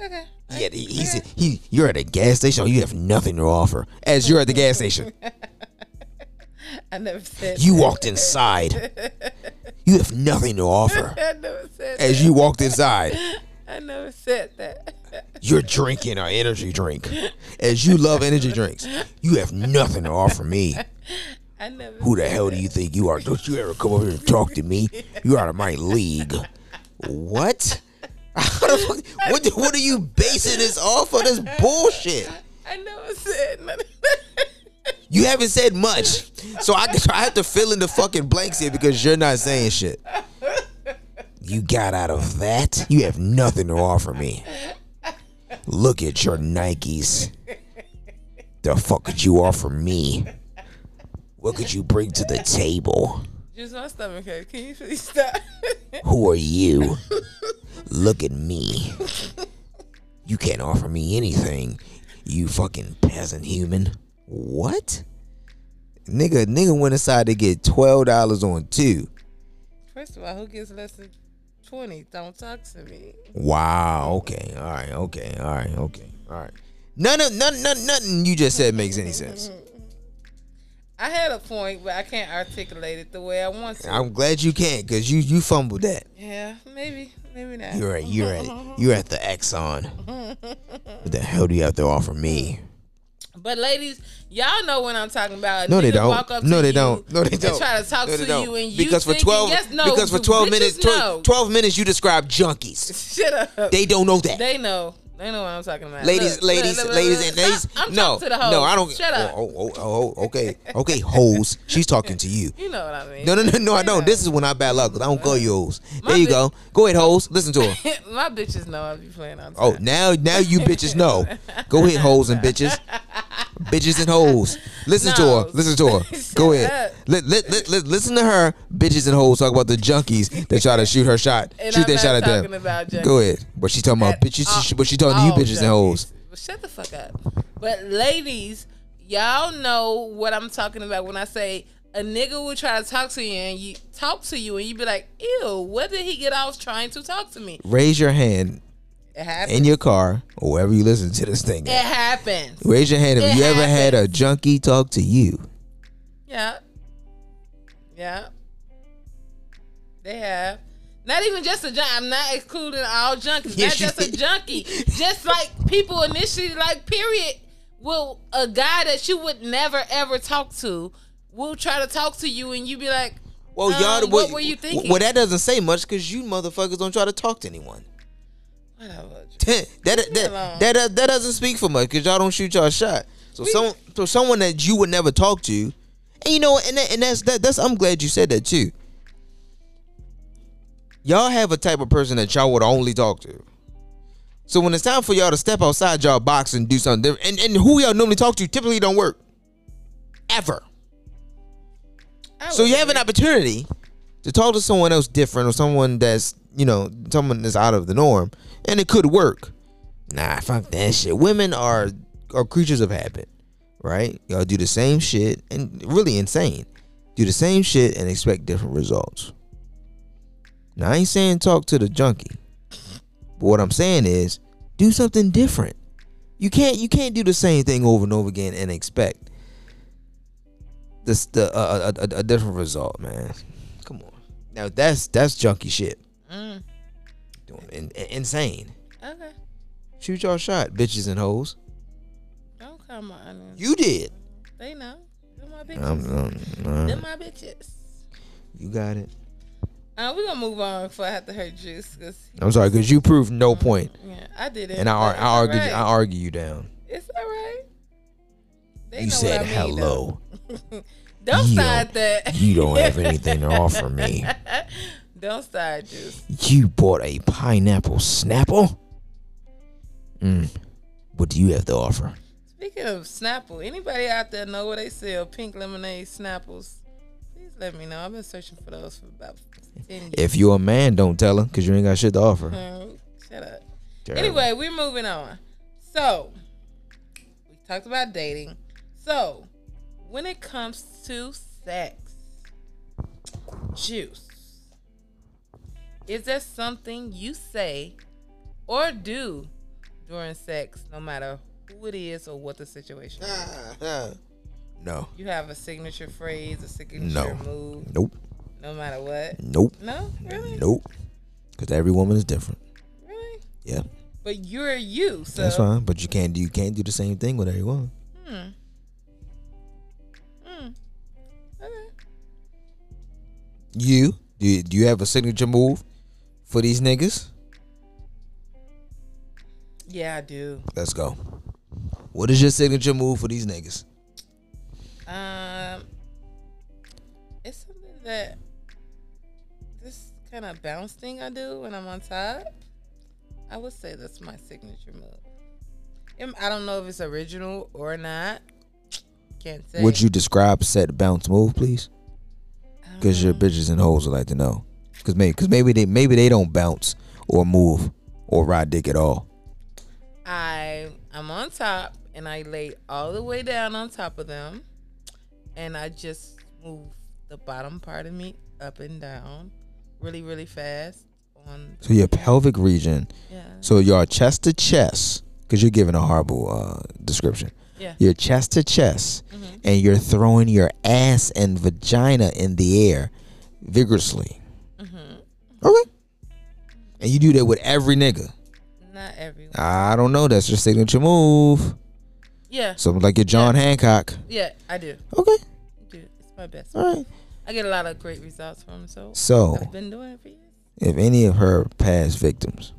Okay. Yeah, he, he. You're at a gas station. You have nothing to offer. As you're at the gas station, [LAUGHS] I never said. you walked inside. You have nothing to offer. [LAUGHS] I never said. As you walked inside. I never said that. you're drinking our energy drink. As you love energy drinks, you have nothing to offer me. I never. Who the hell do you think you are? Don't you ever come over here and talk to me? You're out of my league. What? [LAUGHS] How what, what are you basing this off of? This bullshit. I never said nothing. You haven't said much, so I, I have to fill in the fucking blanks here because you're not saying shit. You got out of that? You have nothing to offer me. Look at your Nikes. The fuck could you offer me? What could you bring to the table? Just my stomach hurt. Can you please stop? [LAUGHS] Who are you? Look at me. You can't offer me anything, you fucking peasant human. What? Nigga, nigga went inside to get twelve dollars on two. First of all, who gets less than twenty? Don't talk to me. Wow. Okay. All right. Okay. All right. Okay. All right. None of none, none nothing you just said makes any sense. I had a point, but I can't articulate it the way I want to. I'm glad you can't, cause you you fumbled that. yeah, maybe, maybe not. You're at you're at [LAUGHS] you're at the Exxon. What the hell do you have to offer me? But ladies, y'all know what I'm talking about. No, they don't. Walk up No, they don't. No, they don't. Try to talk No, to don't. you and you because for twelve yes, no, because for twelve minutes tw- know. twelve minutes you describe junkies. [LAUGHS] Shut up. They don't know that. They know. They know what I'm talking about. ladies, Look, ladies, look, look, ladies, and ladies. I'm no, talking to the hoes. no, I don't. Shut up. Oh, oh, oh, oh, okay, okay, hoes. She's talking to you. You know what I mean. No, no, no, no, I don't. know. This is when I bad luck. I don't call you hoes. My There you bitch- go. Go ahead, hoes. Listen to her. [LAUGHS] My bitches know I be playing on Oh, now, now you bitches know. Go ahead, hoes and bitches. [LAUGHS] Bitches and hoes. Listen to her. Listen to her. [LAUGHS] Go ahead. up. Let, let, let, let- listen to her. Bitches and hoes talk about the junkies that try to shoot her shot. And shoot I'm that shot at them. Go ahead. But she talking about bitches. all- but she talking you bitches and hoes. shut the fuck up. But ladies, y'all know what I'm talking about when I say a nigga will try to talk to you and you talk to you and you be like, ew, what did he get off trying to talk to me? Raise your hand It happens. in your car or wherever you listen to this thing. it at. happens. Raise your hand if It you ever had a junkie talk to you. Yeah. Yeah. They have. Not even just a junkie. I'm not excluding all junkies. Yes, not just a junkie. [LAUGHS] just like people initially like period. Will a guy that you would never ever talk to will try to talk to you and you be like, Well, y'all, Um, what were you thinking? Well, that doesn't say much because you motherfuckers don't try to talk to anyone. [LAUGHS] whatever. that, that, that, that, that doesn't speak for much because y'all don't shoot y'all shot. So some so someone that you would never talk to, and you know, and that, and that's that, that's I'm glad you said that too. Y'all have a type of person that y'all would only talk to. So when it's time for y'all to step outside y'all box and do something different, and, and who y'all normally talk to typically don't work. Ever. So you have an opportunity to talk to someone else different or someone that's, you know, someone that's out of the norm and it could work. Nah, fuck that shit. Women are are creatures of habit, right? Y'all do the same shit and really insane. Do the same shit and expect different results. Now I ain't saying talk to the junkie. But what I'm saying is do something different. You can't you can't do the same thing over and over again and expect this the uh, a, a, a different result, man. Come on. Now that's that's junkie shit. Mm, Doing in, in- insane. okay. Shoot y'all shot, bitches and hoes. Don't my onions. You did. They know. They're my bitches. They're uh, my bitches. you got it. Uh, we're gonna move on before I have to hurt Joose because I'm sorry, cause you proved no point, yeah, I did it. and I I argue It's I argue you down. It's all right. They You said I mean, hello. [LAUGHS] Don't You start that. You don't have [LAUGHS] anything to offer me. [LAUGHS] Don't start, Joose. You bought a pineapple snapple. Mm. What do you have to offer? Speaking of Snapple, anybody out there know where they sell pink lemonade Snapples? Let me know. I've been searching for those for about ten years. If you're a man, don't tell her because you ain't got shit to offer. Mm, Shut up. Terrible. Anyway, we're moving on. So, we talked about dating. So, when it comes to sex, Joose, is there something you say or do during sex, no matter who it is or what the situation is? [LAUGHS] no, You have a signature phrase, a signature No. move, nope, no matter what? nope, No? Really? nope. Because every woman is different. Really? Yeah, But you're you, so. that's fine. But you can't do you can't do the same thing with everyone. Hmm. Hmm. Okay. You do you, do you have a signature move for these niggas? Yeah, I do. Let's go. What is your signature move for these niggas? Um, it's something that this kind of bounce thing I do when I'm on top. I would say that's my signature move. I don't know if it's original or not. Can't say. Would you describe said bounce move, please? Because your bitches and hoes would like to know. Because maybe, cause maybe they maybe they don't bounce or move or ride dick at all. I I'm on top and I lay all the way down on top of them, and I just move the bottom part of me up and down, really really fast. On So your pelvic region. yeah So your chest to chest. Because you're giving a horrible uh, description. yeah. Your chest to chest, Mhm. and you're throwing your ass and vagina in the air vigorously. Mhm. Okay. And you do that with every nigga. Not everyone. I don't know. That's your signature move. Yeah, Something like your John Hancock. yeah, I do. Okay. I do. It's my best. All right. I get a lot of great results from so So, I've been doing it for years. if any of her past victims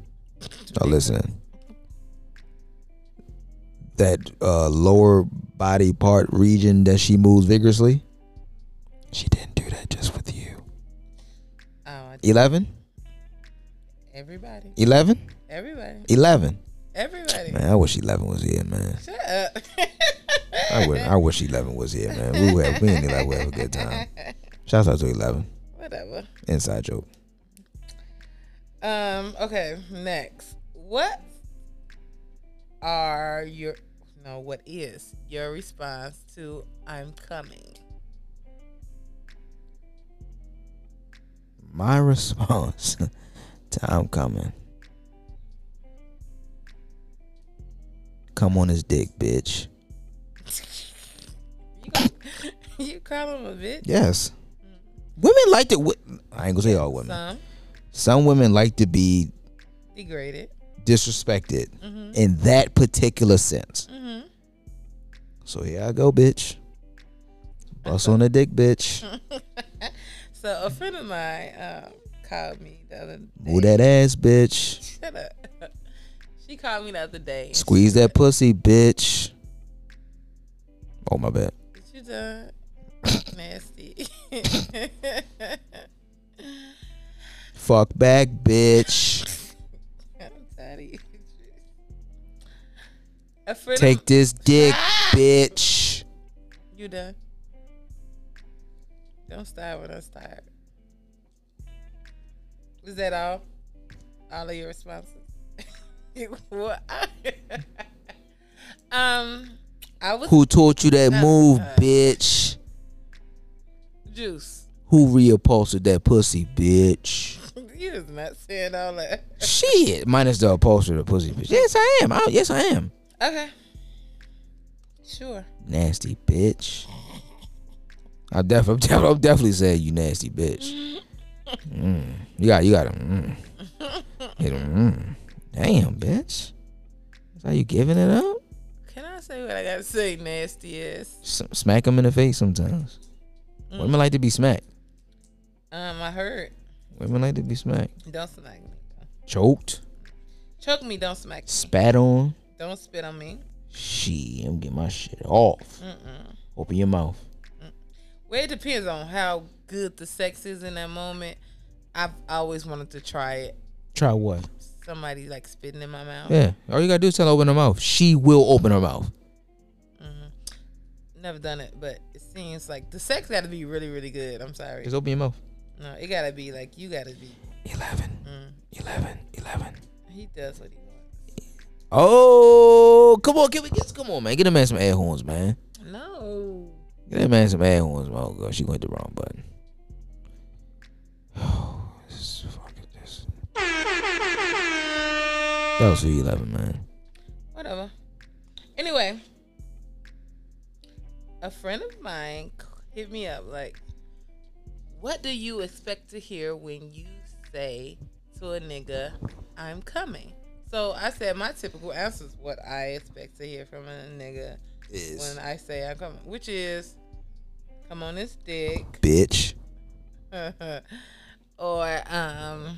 are listening, that uh, lower body part region that she moves vigorously, she didn't do that just with you. Oh, I 11? everybody, 11? everybody, 11. Everybody. Man, I wish 11 was here, man. Shut up. I wish, I wish 11 was here, man. We would have, me and 11 would have a good time. [LAUGHS] Shouts out to 11. Whatever. Inside joke. Um. Okay. Next, what are your no? What is your response to "I'm coming"? My [LAUGHS] response to I'm coming. Come on his dick, bitch. [LAUGHS] You, call him a bitch? Yes. Women like to. I ain't gonna say all women. Some Some women like to be degraded. disrespected Mm-hmm. in that particular sense. Mm-hmm. So here I go, bitch. Bust on the dick, bitch. [LAUGHS] So a friend of mine um, called me the other day. Move that ass, bitch. [LAUGHS] Shut up. She called me the other day. Squeeze that pussy, bitch. Oh my bad. You done? [COUGHS] Nasty. Fuck back, bitch. I'm tired of you. Take of, this dick, Ah! bitch. You done? Don't start when I'm tired. Is that all? All of your responses? [LAUGHS] um, I was Who taught you that Uh, move, uh. bitch? Joose. Who reupholstered that pussy, bitch? [LAUGHS] you is not saying all that. Shit, minus the upholstery of the pussy, bitch. Yes, I am. I, yes, I am. Okay. Sure. Nasty bitch. I def- I'm, def- I'm definitely saying you nasty bitch. Mm. You got, you got to. Mm. Hit 'em, mm. Damn, bitch. Is how you giving it up? Can I say what I gotta say? Nasty ass. S- smack them in the face sometimes. Mm. Women like to be smacked. Um, I heard. Women like to be smacked. Don't smack me. Choked, Choke me. Don't smack me. spat on. Don't spit on me. Shit, I'm getting my shit off. Mm-mm. Open your mouth. Well, it depends on how good the sex is in that moment. I've always wanted to try it. Try what? Somebody like spitting in my mouth. Yeah. All you gotta do is tell her open her mouth. She will open her mouth. never done it, but it seems like the sex got to be really, really good. I'm sorry. Just open your mouth. No, it got to be like you got to be. 11, Mm, 11, 11. he does what he wants. Oh, come on, can we get come on, man? Get that man some air horns, man. No. Get that man some air horns. Oh god, she went the wrong button. [SIGHS] That was you, eleven, man. Whatever. Anyway, a friend of mine hit me up like, "What do you expect to hear when you say to a nigga, I'm coming?" So I said my typical answer is what I expect to hear from a nigga Is when I say I'm coming, which is, "Come on this dick," bitch. [LAUGHS] or um,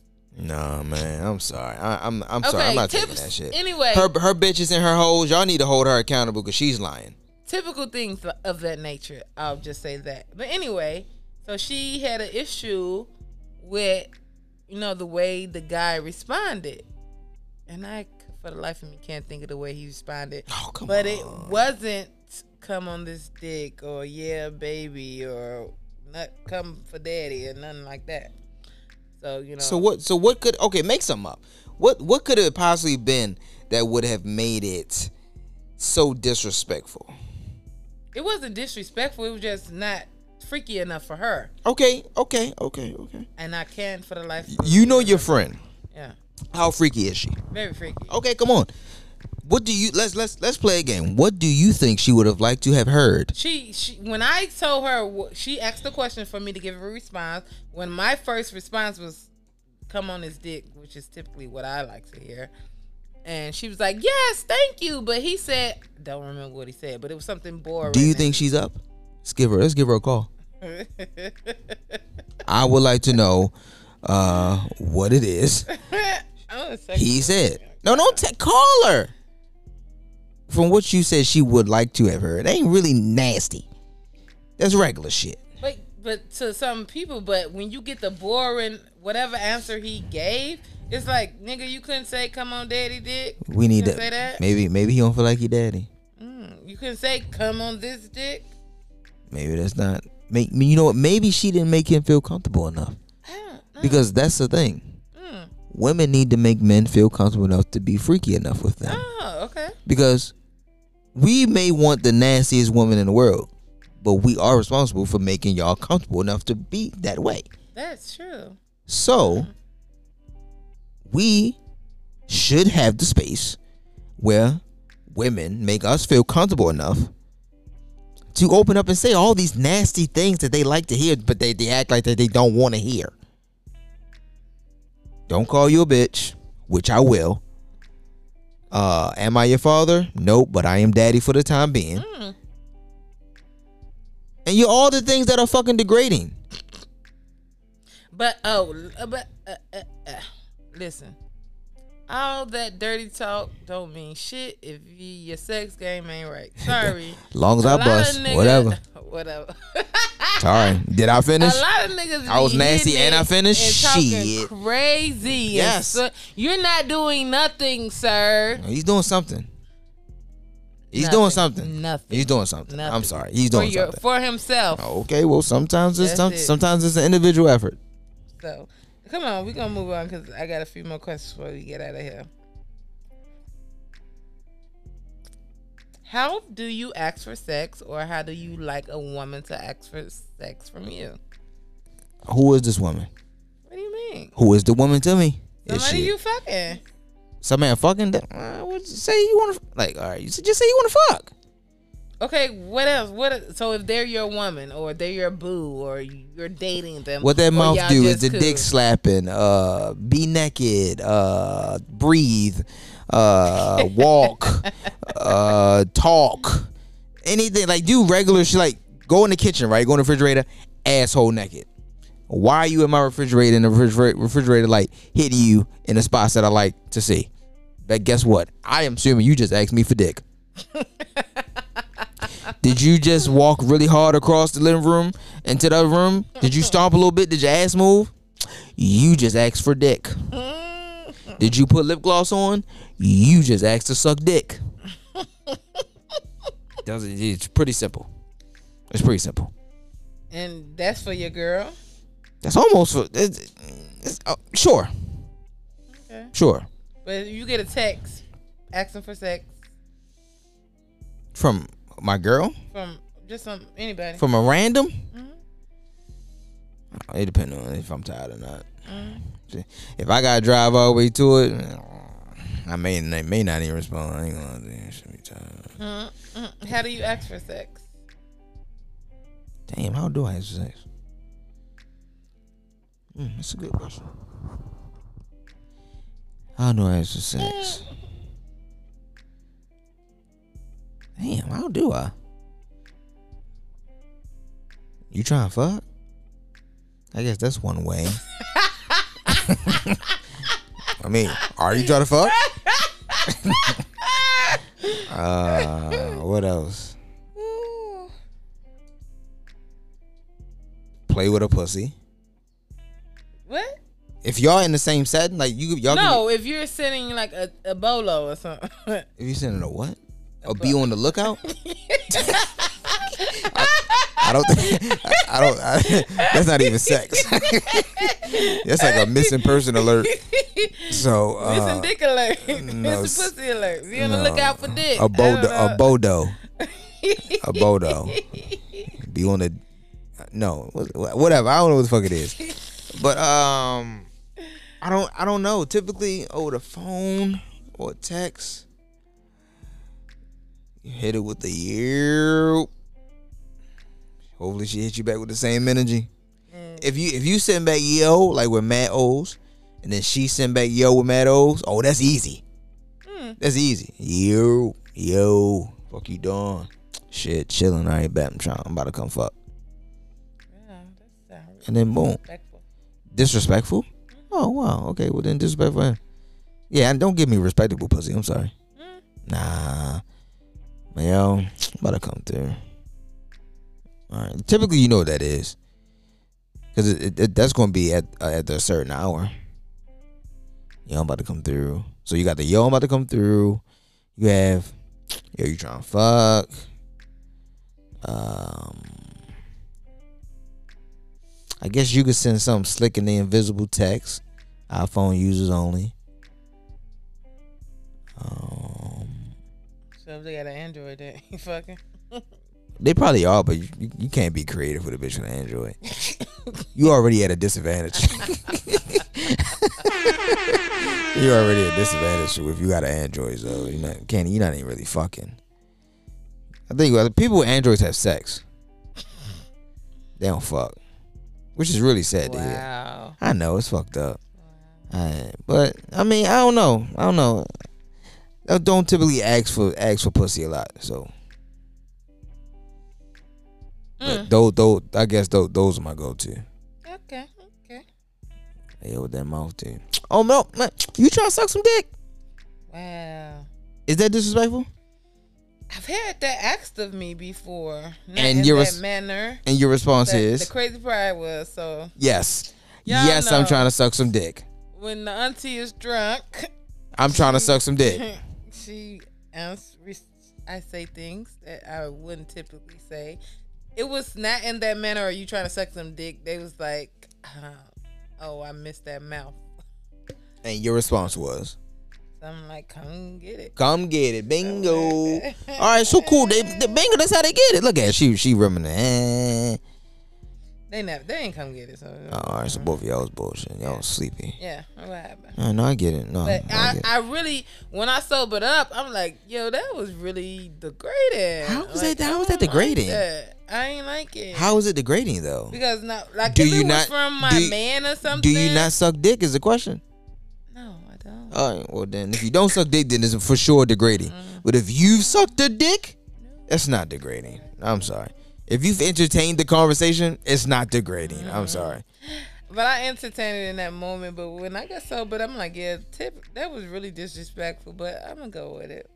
Nah, man, I'm sorry. I, I'm I'm sorry. I'm not taking that shit. anyway. her her bitches and her hoes, y'all need to hold her accountable because she's lying. typical things of that nature. I'll just say that. But anyway, so she had an issue with you know the way the guy responded, and I, for the life of me, can't think of the way he responded. Oh come but on. it wasn't come on this dick or yeah baby or not come for daddy or nothing like that. So you know. So what? So what could? Okay, make some up. What what could it possibly been that would have made it so disrespectful? It wasn't disrespectful. It was just not freaky enough for her, Okay, okay, okay, okay. and I can't for the life. of You know your friend. Yeah, How freaky is she? very freaky. Okay, come on. What do you? Let's let's let's play a game. What do you think she would have liked to have heard? She, she, when I told her, she asked the question for me to give her a response. When my first response was, "Come on his dick," which is typically what I like to hear, and she was like, "Yes, thank you," but he said, "Don't remember what he said," but it was something boring. Do you think she's up? Let's give her. Let's give her a call. [LAUGHS] I would like to know uh what it is. [LAUGHS] I'm a sexy He said. No, don't ta- call her. From what you said, she would like to have heard. It ain't really nasty. That's regular shit. But to some people, but when you get the boring whatever answer he gave, it's like nigga, you couldn't say "Come on, daddy, dick." We need to say that. maybe maybe he don't feel like he daddy. Mm, you couldn't say "Come on, this dick." Maybe that's not make me. You know what? Maybe she didn't make him feel comfortable enough I don't know. because that's the thing. Mm. Women need to make men feel comfortable enough to be freaky enough with them Oh, okay. because we may want the nastiest woman in the world, but we are responsible for making y'all comfortable enough to be that way. That's true. So we should have the space where women make us feel comfortable enough to open up and say all these nasty things that they like to hear, but they, they act like that they don't want to hear. Don't call you a bitch, which I will. Uh, am I your father? Nope, but I am daddy for the time being. Mm. And you're all the things that are fucking degrading. But oh, but uh, uh, uh, listen, all that dirty talk don't mean shit if you, your sex game ain't right. [LAUGHS] Sorry. As long as I bust, niggas- whatever. [LAUGHS] Whatever. [LAUGHS] Sorry. Did I finish? A lot of niggas. I was nasty and I finished? and Shit. Crazy. Yes. so- you're not doing nothing, sir. He's doing something. He's Nothing. doing something. Nothing. He's doing something. Nothing. I'm sorry. He's for doing your, something. for himself. Okay, well sometimes it's some, it. sometimes it's an individual effort. So, come on, we're gonna move on because I got a few more questions before we get out of here. How do you ask for sex, or how do you like a woman to ask for sex from you? Who is this woman? What do you mean? Who is the woman to me? Is Somebody she you fucking? Some man fucking? that- Uh, what say you want to like? All right, you just say you want to fuck. Okay, what else? What? So if they're your woman, or they're your boo, or you're dating them, What that mouth do is the cool. dick slapping, uh, be naked, uh, breathe, uh, [LAUGHS] walk, uh, talk, anything like do regular shit like go in the kitchen, right? Go in the refrigerator, asshole naked. Why are you in my refrigerator and the refrigerator, refrigerator light hitting you in the spots that I like to see? But guess what? I am assuming you just asked me for dick. [LAUGHS] Did you just walk really hard across the living room into the other room? Did you stomp a little bit? Did your ass move? You just asked for dick. [LAUGHS] Did you put lip gloss on? You just asked to suck dick. [LAUGHS] Does it- It's pretty simple. It's pretty simple. And that's for your girl. That's almost for it's, it's, uh, sure, Okay. sure. But you get a text asking for sex From my girl, from just some anybody. from a random. Mhm. It depends on if I'm tired or not. Mhm. If I gotta drive all the way to it, I may I may not even respond. I ain't gonna. Should be tired. Mhm. Mhm. How do you ask for sex? Damn, how do I have sex? Mm, that's a good question. How do I sex? Damn, how do I? You trying to fuck? I guess that's one way. [LAUGHS] I mean, are you trying to fuck? [LAUGHS] uh, what else? Play with a pussy. What? If y'all in the same setting, like you, y'all. can- No, if you're sending like a, a bolo or something. [LAUGHS] if you sending a what? Or be on the lookout? [LAUGHS] I don't think. I, I don't. I, that's not even sex. [LAUGHS] that's like a missing person alert. So uh, Missing dick alert. no, Missing pussy alert. Be on no. the lookout for dick. a I bodo, a bodo, a bodo. Be on the. No, whatever. I don't know what the fuck it is, but um, I don't. I don't know. Typically over the phone or text. You hit it with the ear. Hopefully she hits you back with the same energy. If you if you send back yo like with Matt O's, and then she send back yo with Matt O's, oh that's easy. Mm. That's easy. Yo yo, fuck you doing? Shit, chilling. I ain't bet. I'm trying. I'm about to come fuck. Yeah, And then boom. Disrespectful. Oh wow. Okay. Well then disrespectful. him. Yeah, and don't give me respectable pussy. I'm sorry. Mm. Nah. Yo, I'm about to come through. All right. Typically, you know what that is, because that's going to be at uh, at a certain hour. Yo, I'm about to come through. So you got the yo, I'm about to come through. You have yo, you trying to fuck. Um, I guess you could send something slick in the invisible text. iPhone users only. Um, So if they got an Android, they ain't [LAUGHS] fucking. They probably are, but you, you, you can't be creative with a bitch with an Android. you already at a disadvantage. [LAUGHS] You're already at a disadvantage if you got an Android, so you're not can't you're not even really fucking. I think uh, people with Androids have sex. They don't fuck, which is really sad to hear. I know it's fucked up, but I mean I don't know. I don't know. I don't typically ask for ask for pussy a lot, so. Mm. But those, those, I guess those, those are my go-to. Okay. Okay. Yeah, with that mouth, dude. Oh no, man, you trying to suck some dick? Wow. Is that disrespectful? I've had that asked of me before. And in your that res- manner. And your response is the crazy part was so yes, Y'all yes. I'm trying to suck some dick. when the auntie is drunk, I'm trying to suck some dick. [LAUGHS] she re- I say things that I wouldn't typically say. It was not in that manner. Are you trying to suck some dick? They was like, uh, "Oh, I missed that mouth." And your response was, I'm like, "Come get it." "Come get it, bingo." [LAUGHS] All right, so cool. They, they bingo. That's how they get it. Look at she she reminiscing. They never, they ain't come get it. So Oh, all right, so both of y'all was bullshit. Y'all was sleepy. yeah, what happened? Oh, no, I get it. No, But I I, it. I really, when I sobered up, I'm like, yo, that was really degrading. How was Like, that- how was that degrading? Like that. I ain't like it. How is it degrading though? Because not like Do you it was not- from my do man or something. Do you not suck dick? Is the question. All right, well then, if you don't suck dick, then it's for sure degrading. Mm-hmm. But if you've sucked a dick, that's not degrading. I'm sorry. If you've entertained the conversation, it's not degrading. I'm sorry. But I entertained it in that moment. But when I got sober, I'm like, yeah, tip that was really disrespectful. But I'm gonna go with it.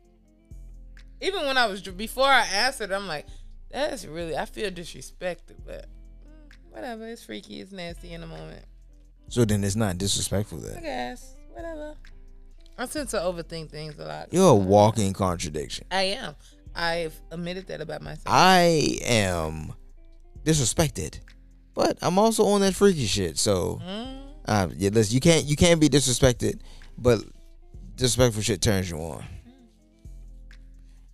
Even when I was before I answered, I'm like, that's really I feel disrespected. But mm, whatever, it's freaky, it's nasty in the moment. So then it's not disrespectful then. I guess whatever. I tend to overthink things a lot. You're a walking contradiction. I am. I've admitted that about myself. I am disrespected, but I'm also on that freaky shit. So Mm, uh, yeah, listen, you can't you can't be disrespected, but disrespectful shit turns you on.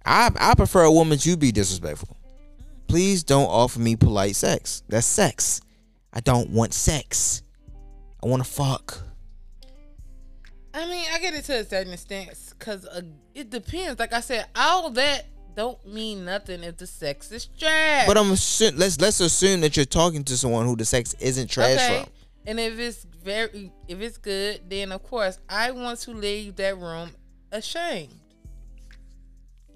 I I prefer a woman to be disrespectful. Please don't offer me polite sex. That's sex. I don't want sex. I want to fuck. I mean, I get it to a certain extent because uh, it depends. Like I said, all that don't mean nothing if the sex is trash. But I'm assu- let's let's assume that you're talking to someone who the sex isn't trash okay. from. And if it's very, if it's good, then of course I want to leave that room ashamed.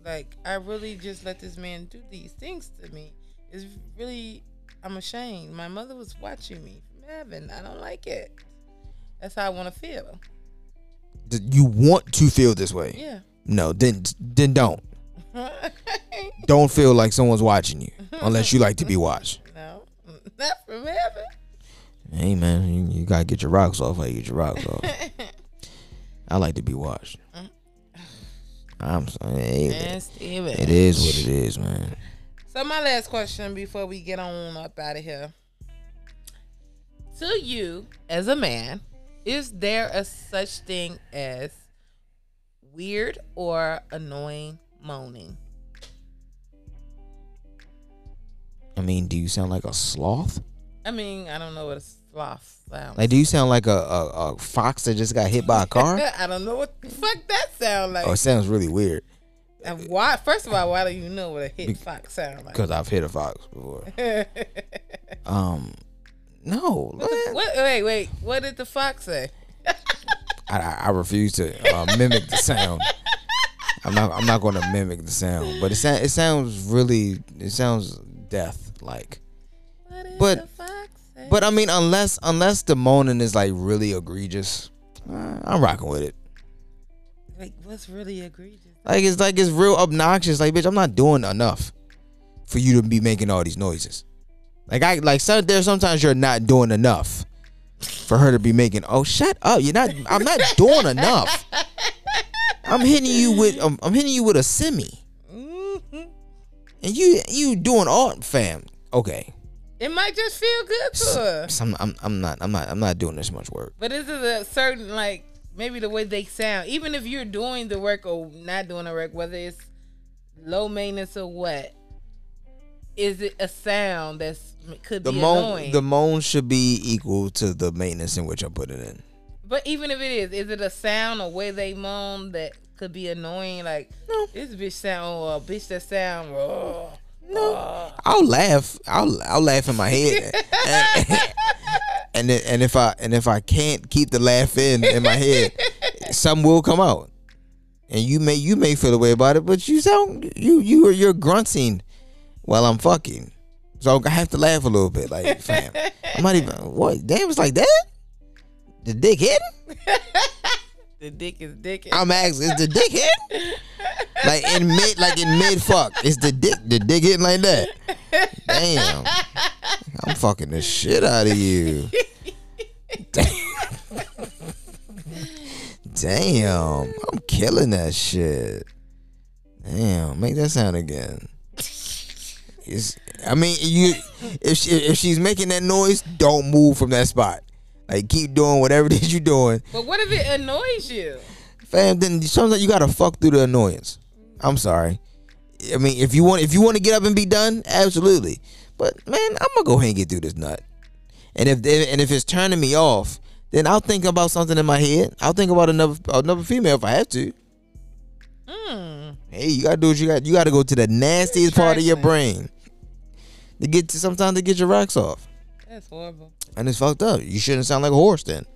Like I really just let this man do these things to me. It's really, I'm ashamed. My mother was watching me from heaven. I don't like it. That's how I want to feel. You want to feel this way. Yeah. No, then then don't. [LAUGHS] Don't feel like someone's watching you unless you like to be [LAUGHS] watched. no, [LAUGHS] not from heaven. Hey man, you, you gotta get your rocks off. How you get your rocks off? I like to be watched. Uh. I'm sorry. Hey, it is what it is, man. So my last question before we get on up out of here. To you, as a man, is there a such thing as weird or annoying moaning? I mean, do you sound like a sloth? I mean, I don't know what a sloth sounds. Like, do you sound like a, a, a fox that just got hit by a car? [LAUGHS] I don't know what the fuck that sound like. oh, it sounds really weird and why? First of all, why do you know what a hit fox sound like? because I've hit a fox before. [LAUGHS] Um, no, man. what? Wait, wait. What did the fox say? [LAUGHS] I, I refuse to uh, mimic the sound. I'm not. I'm not going to mimic the sound, but it sounds. It sounds really. It sounds death like. What did But- the fox say? But I mean, unless unless the moaning is like really egregious, uh, I'm rocking with it. like, what's really egregious? Like it's like it's real obnoxious. Like bitch, I'm not doing enough for you to be making all these noises. Like I like some there sometimes you're not doing enough for her to be making. Oh shut up! You're not. I'm not doing enough. I'm hitting you with. Um, I'm hitting you with a semi, and you you doing all fam. Okay, It might just feel good to her. so I'm, I'm I'm not I'm not I'm not doing this much work. But this is it a certain like maybe the way they sound, even if you're doing the work or not doing the work, whether it's low maintenance or what, is it a sound that's could The be moan annoying? the moan should be equal to the maintenance in which I put it in. but even if it is, is it a sound or way they moan that could be annoying? Like No. this bitch sound or a bitch that sound. Oh, No, oh. I'll laugh. I'll I'll laugh in my head, [LAUGHS] [LAUGHS] and, and then, and if I and if I can't keep the laugh in in my head, [LAUGHS] something will come out, and you may you may feel the way about it, but you sound you you are you're grunting while I'm fucking, so I have to laugh a little bit. Like, [LAUGHS] fam, I'm not even what damn it's like that. The dick hitting? [LAUGHS] the dick is dick. I'm asking, is the dick hitting? Like in mid, like in mid fuck, is the dick the dick hitting like that? Damn, I'm fucking the shit out of you. Damn, I'm killing that shit. Damn, make that sound again. It's, I mean, you if she, if she's making that noise, don't move from that spot. Like keep doing whatever it is you're doing. but what if it annoys you? Fam, then sometimes you gotta fuck through the annoyance. I'm sorry. I mean, if you want, if you want to get up and be done, absolutely. But man, I'm gonna go ahead and get through this nut. And if and if it's turning me off, then I'll think about something in my head. I'll think about another another female if I have to. Hmm. Hey, you gotta do what you got. You gotta go to the nastiest part of your brain to get to sometimes to get your rocks off. That's horrible. And it's fucked up. You shouldn't sound like a horse then.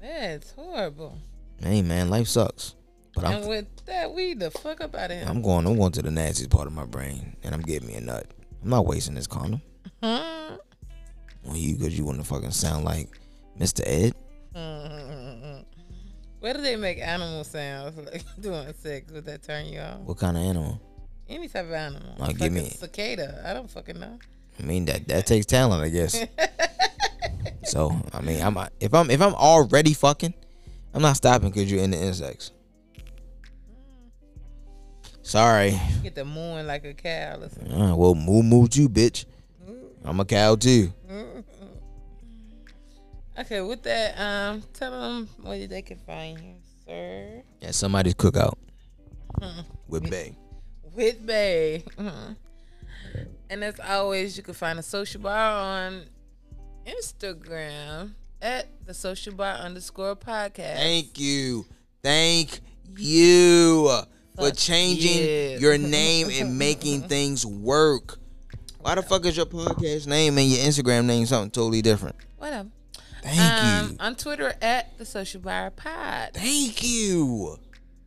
That's horrible. Hey man, life sucks. But I'm and with that, we the fuck up out of here. I'm going. I'm going to the nastiest part of my brain, and I'm getting me a nut. I'm not wasting this condom [LAUGHS] on you because you want to fucking sound like Mr. Ed. [LAUGHS] Where do they make animal sounds [LAUGHS] like doing sex? Would that turn you on? What kind of animal? Any type of animal. Like, give Fucking me- cicada. I don't fucking know. I mean that that takes talent, I guess. [LAUGHS] so I mean, I'm if I'm if I'm already fucking, I'm not stopping because you're into insects. Sorry. Get the mooing like a cow. Listen. Uh, well, moo moo you, bitch. I'm a cow too. Okay, with that, um, tell them where they can find you, sir. At somebody's cookout with Bae. With Bae. Mhm. And as always, you can find the social bar on Instagram at the social bar underscore podcast. Thank you, thank you for changing you. your [LAUGHS] name and making things work. Why the fuck is your podcast name and your Instagram name something totally different? Whatever. Thank um, you. On Twitter at the social bar pod. Thank you.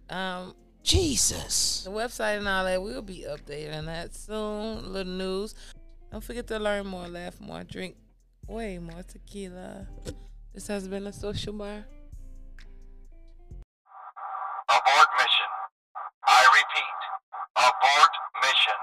Um, Jesus. the website and all that, we'll be updating that soon. Little news. Don't forget to learn more, laugh more, drink way more tequila. This has been a social bar. Abort mission. I repeat, abort mission.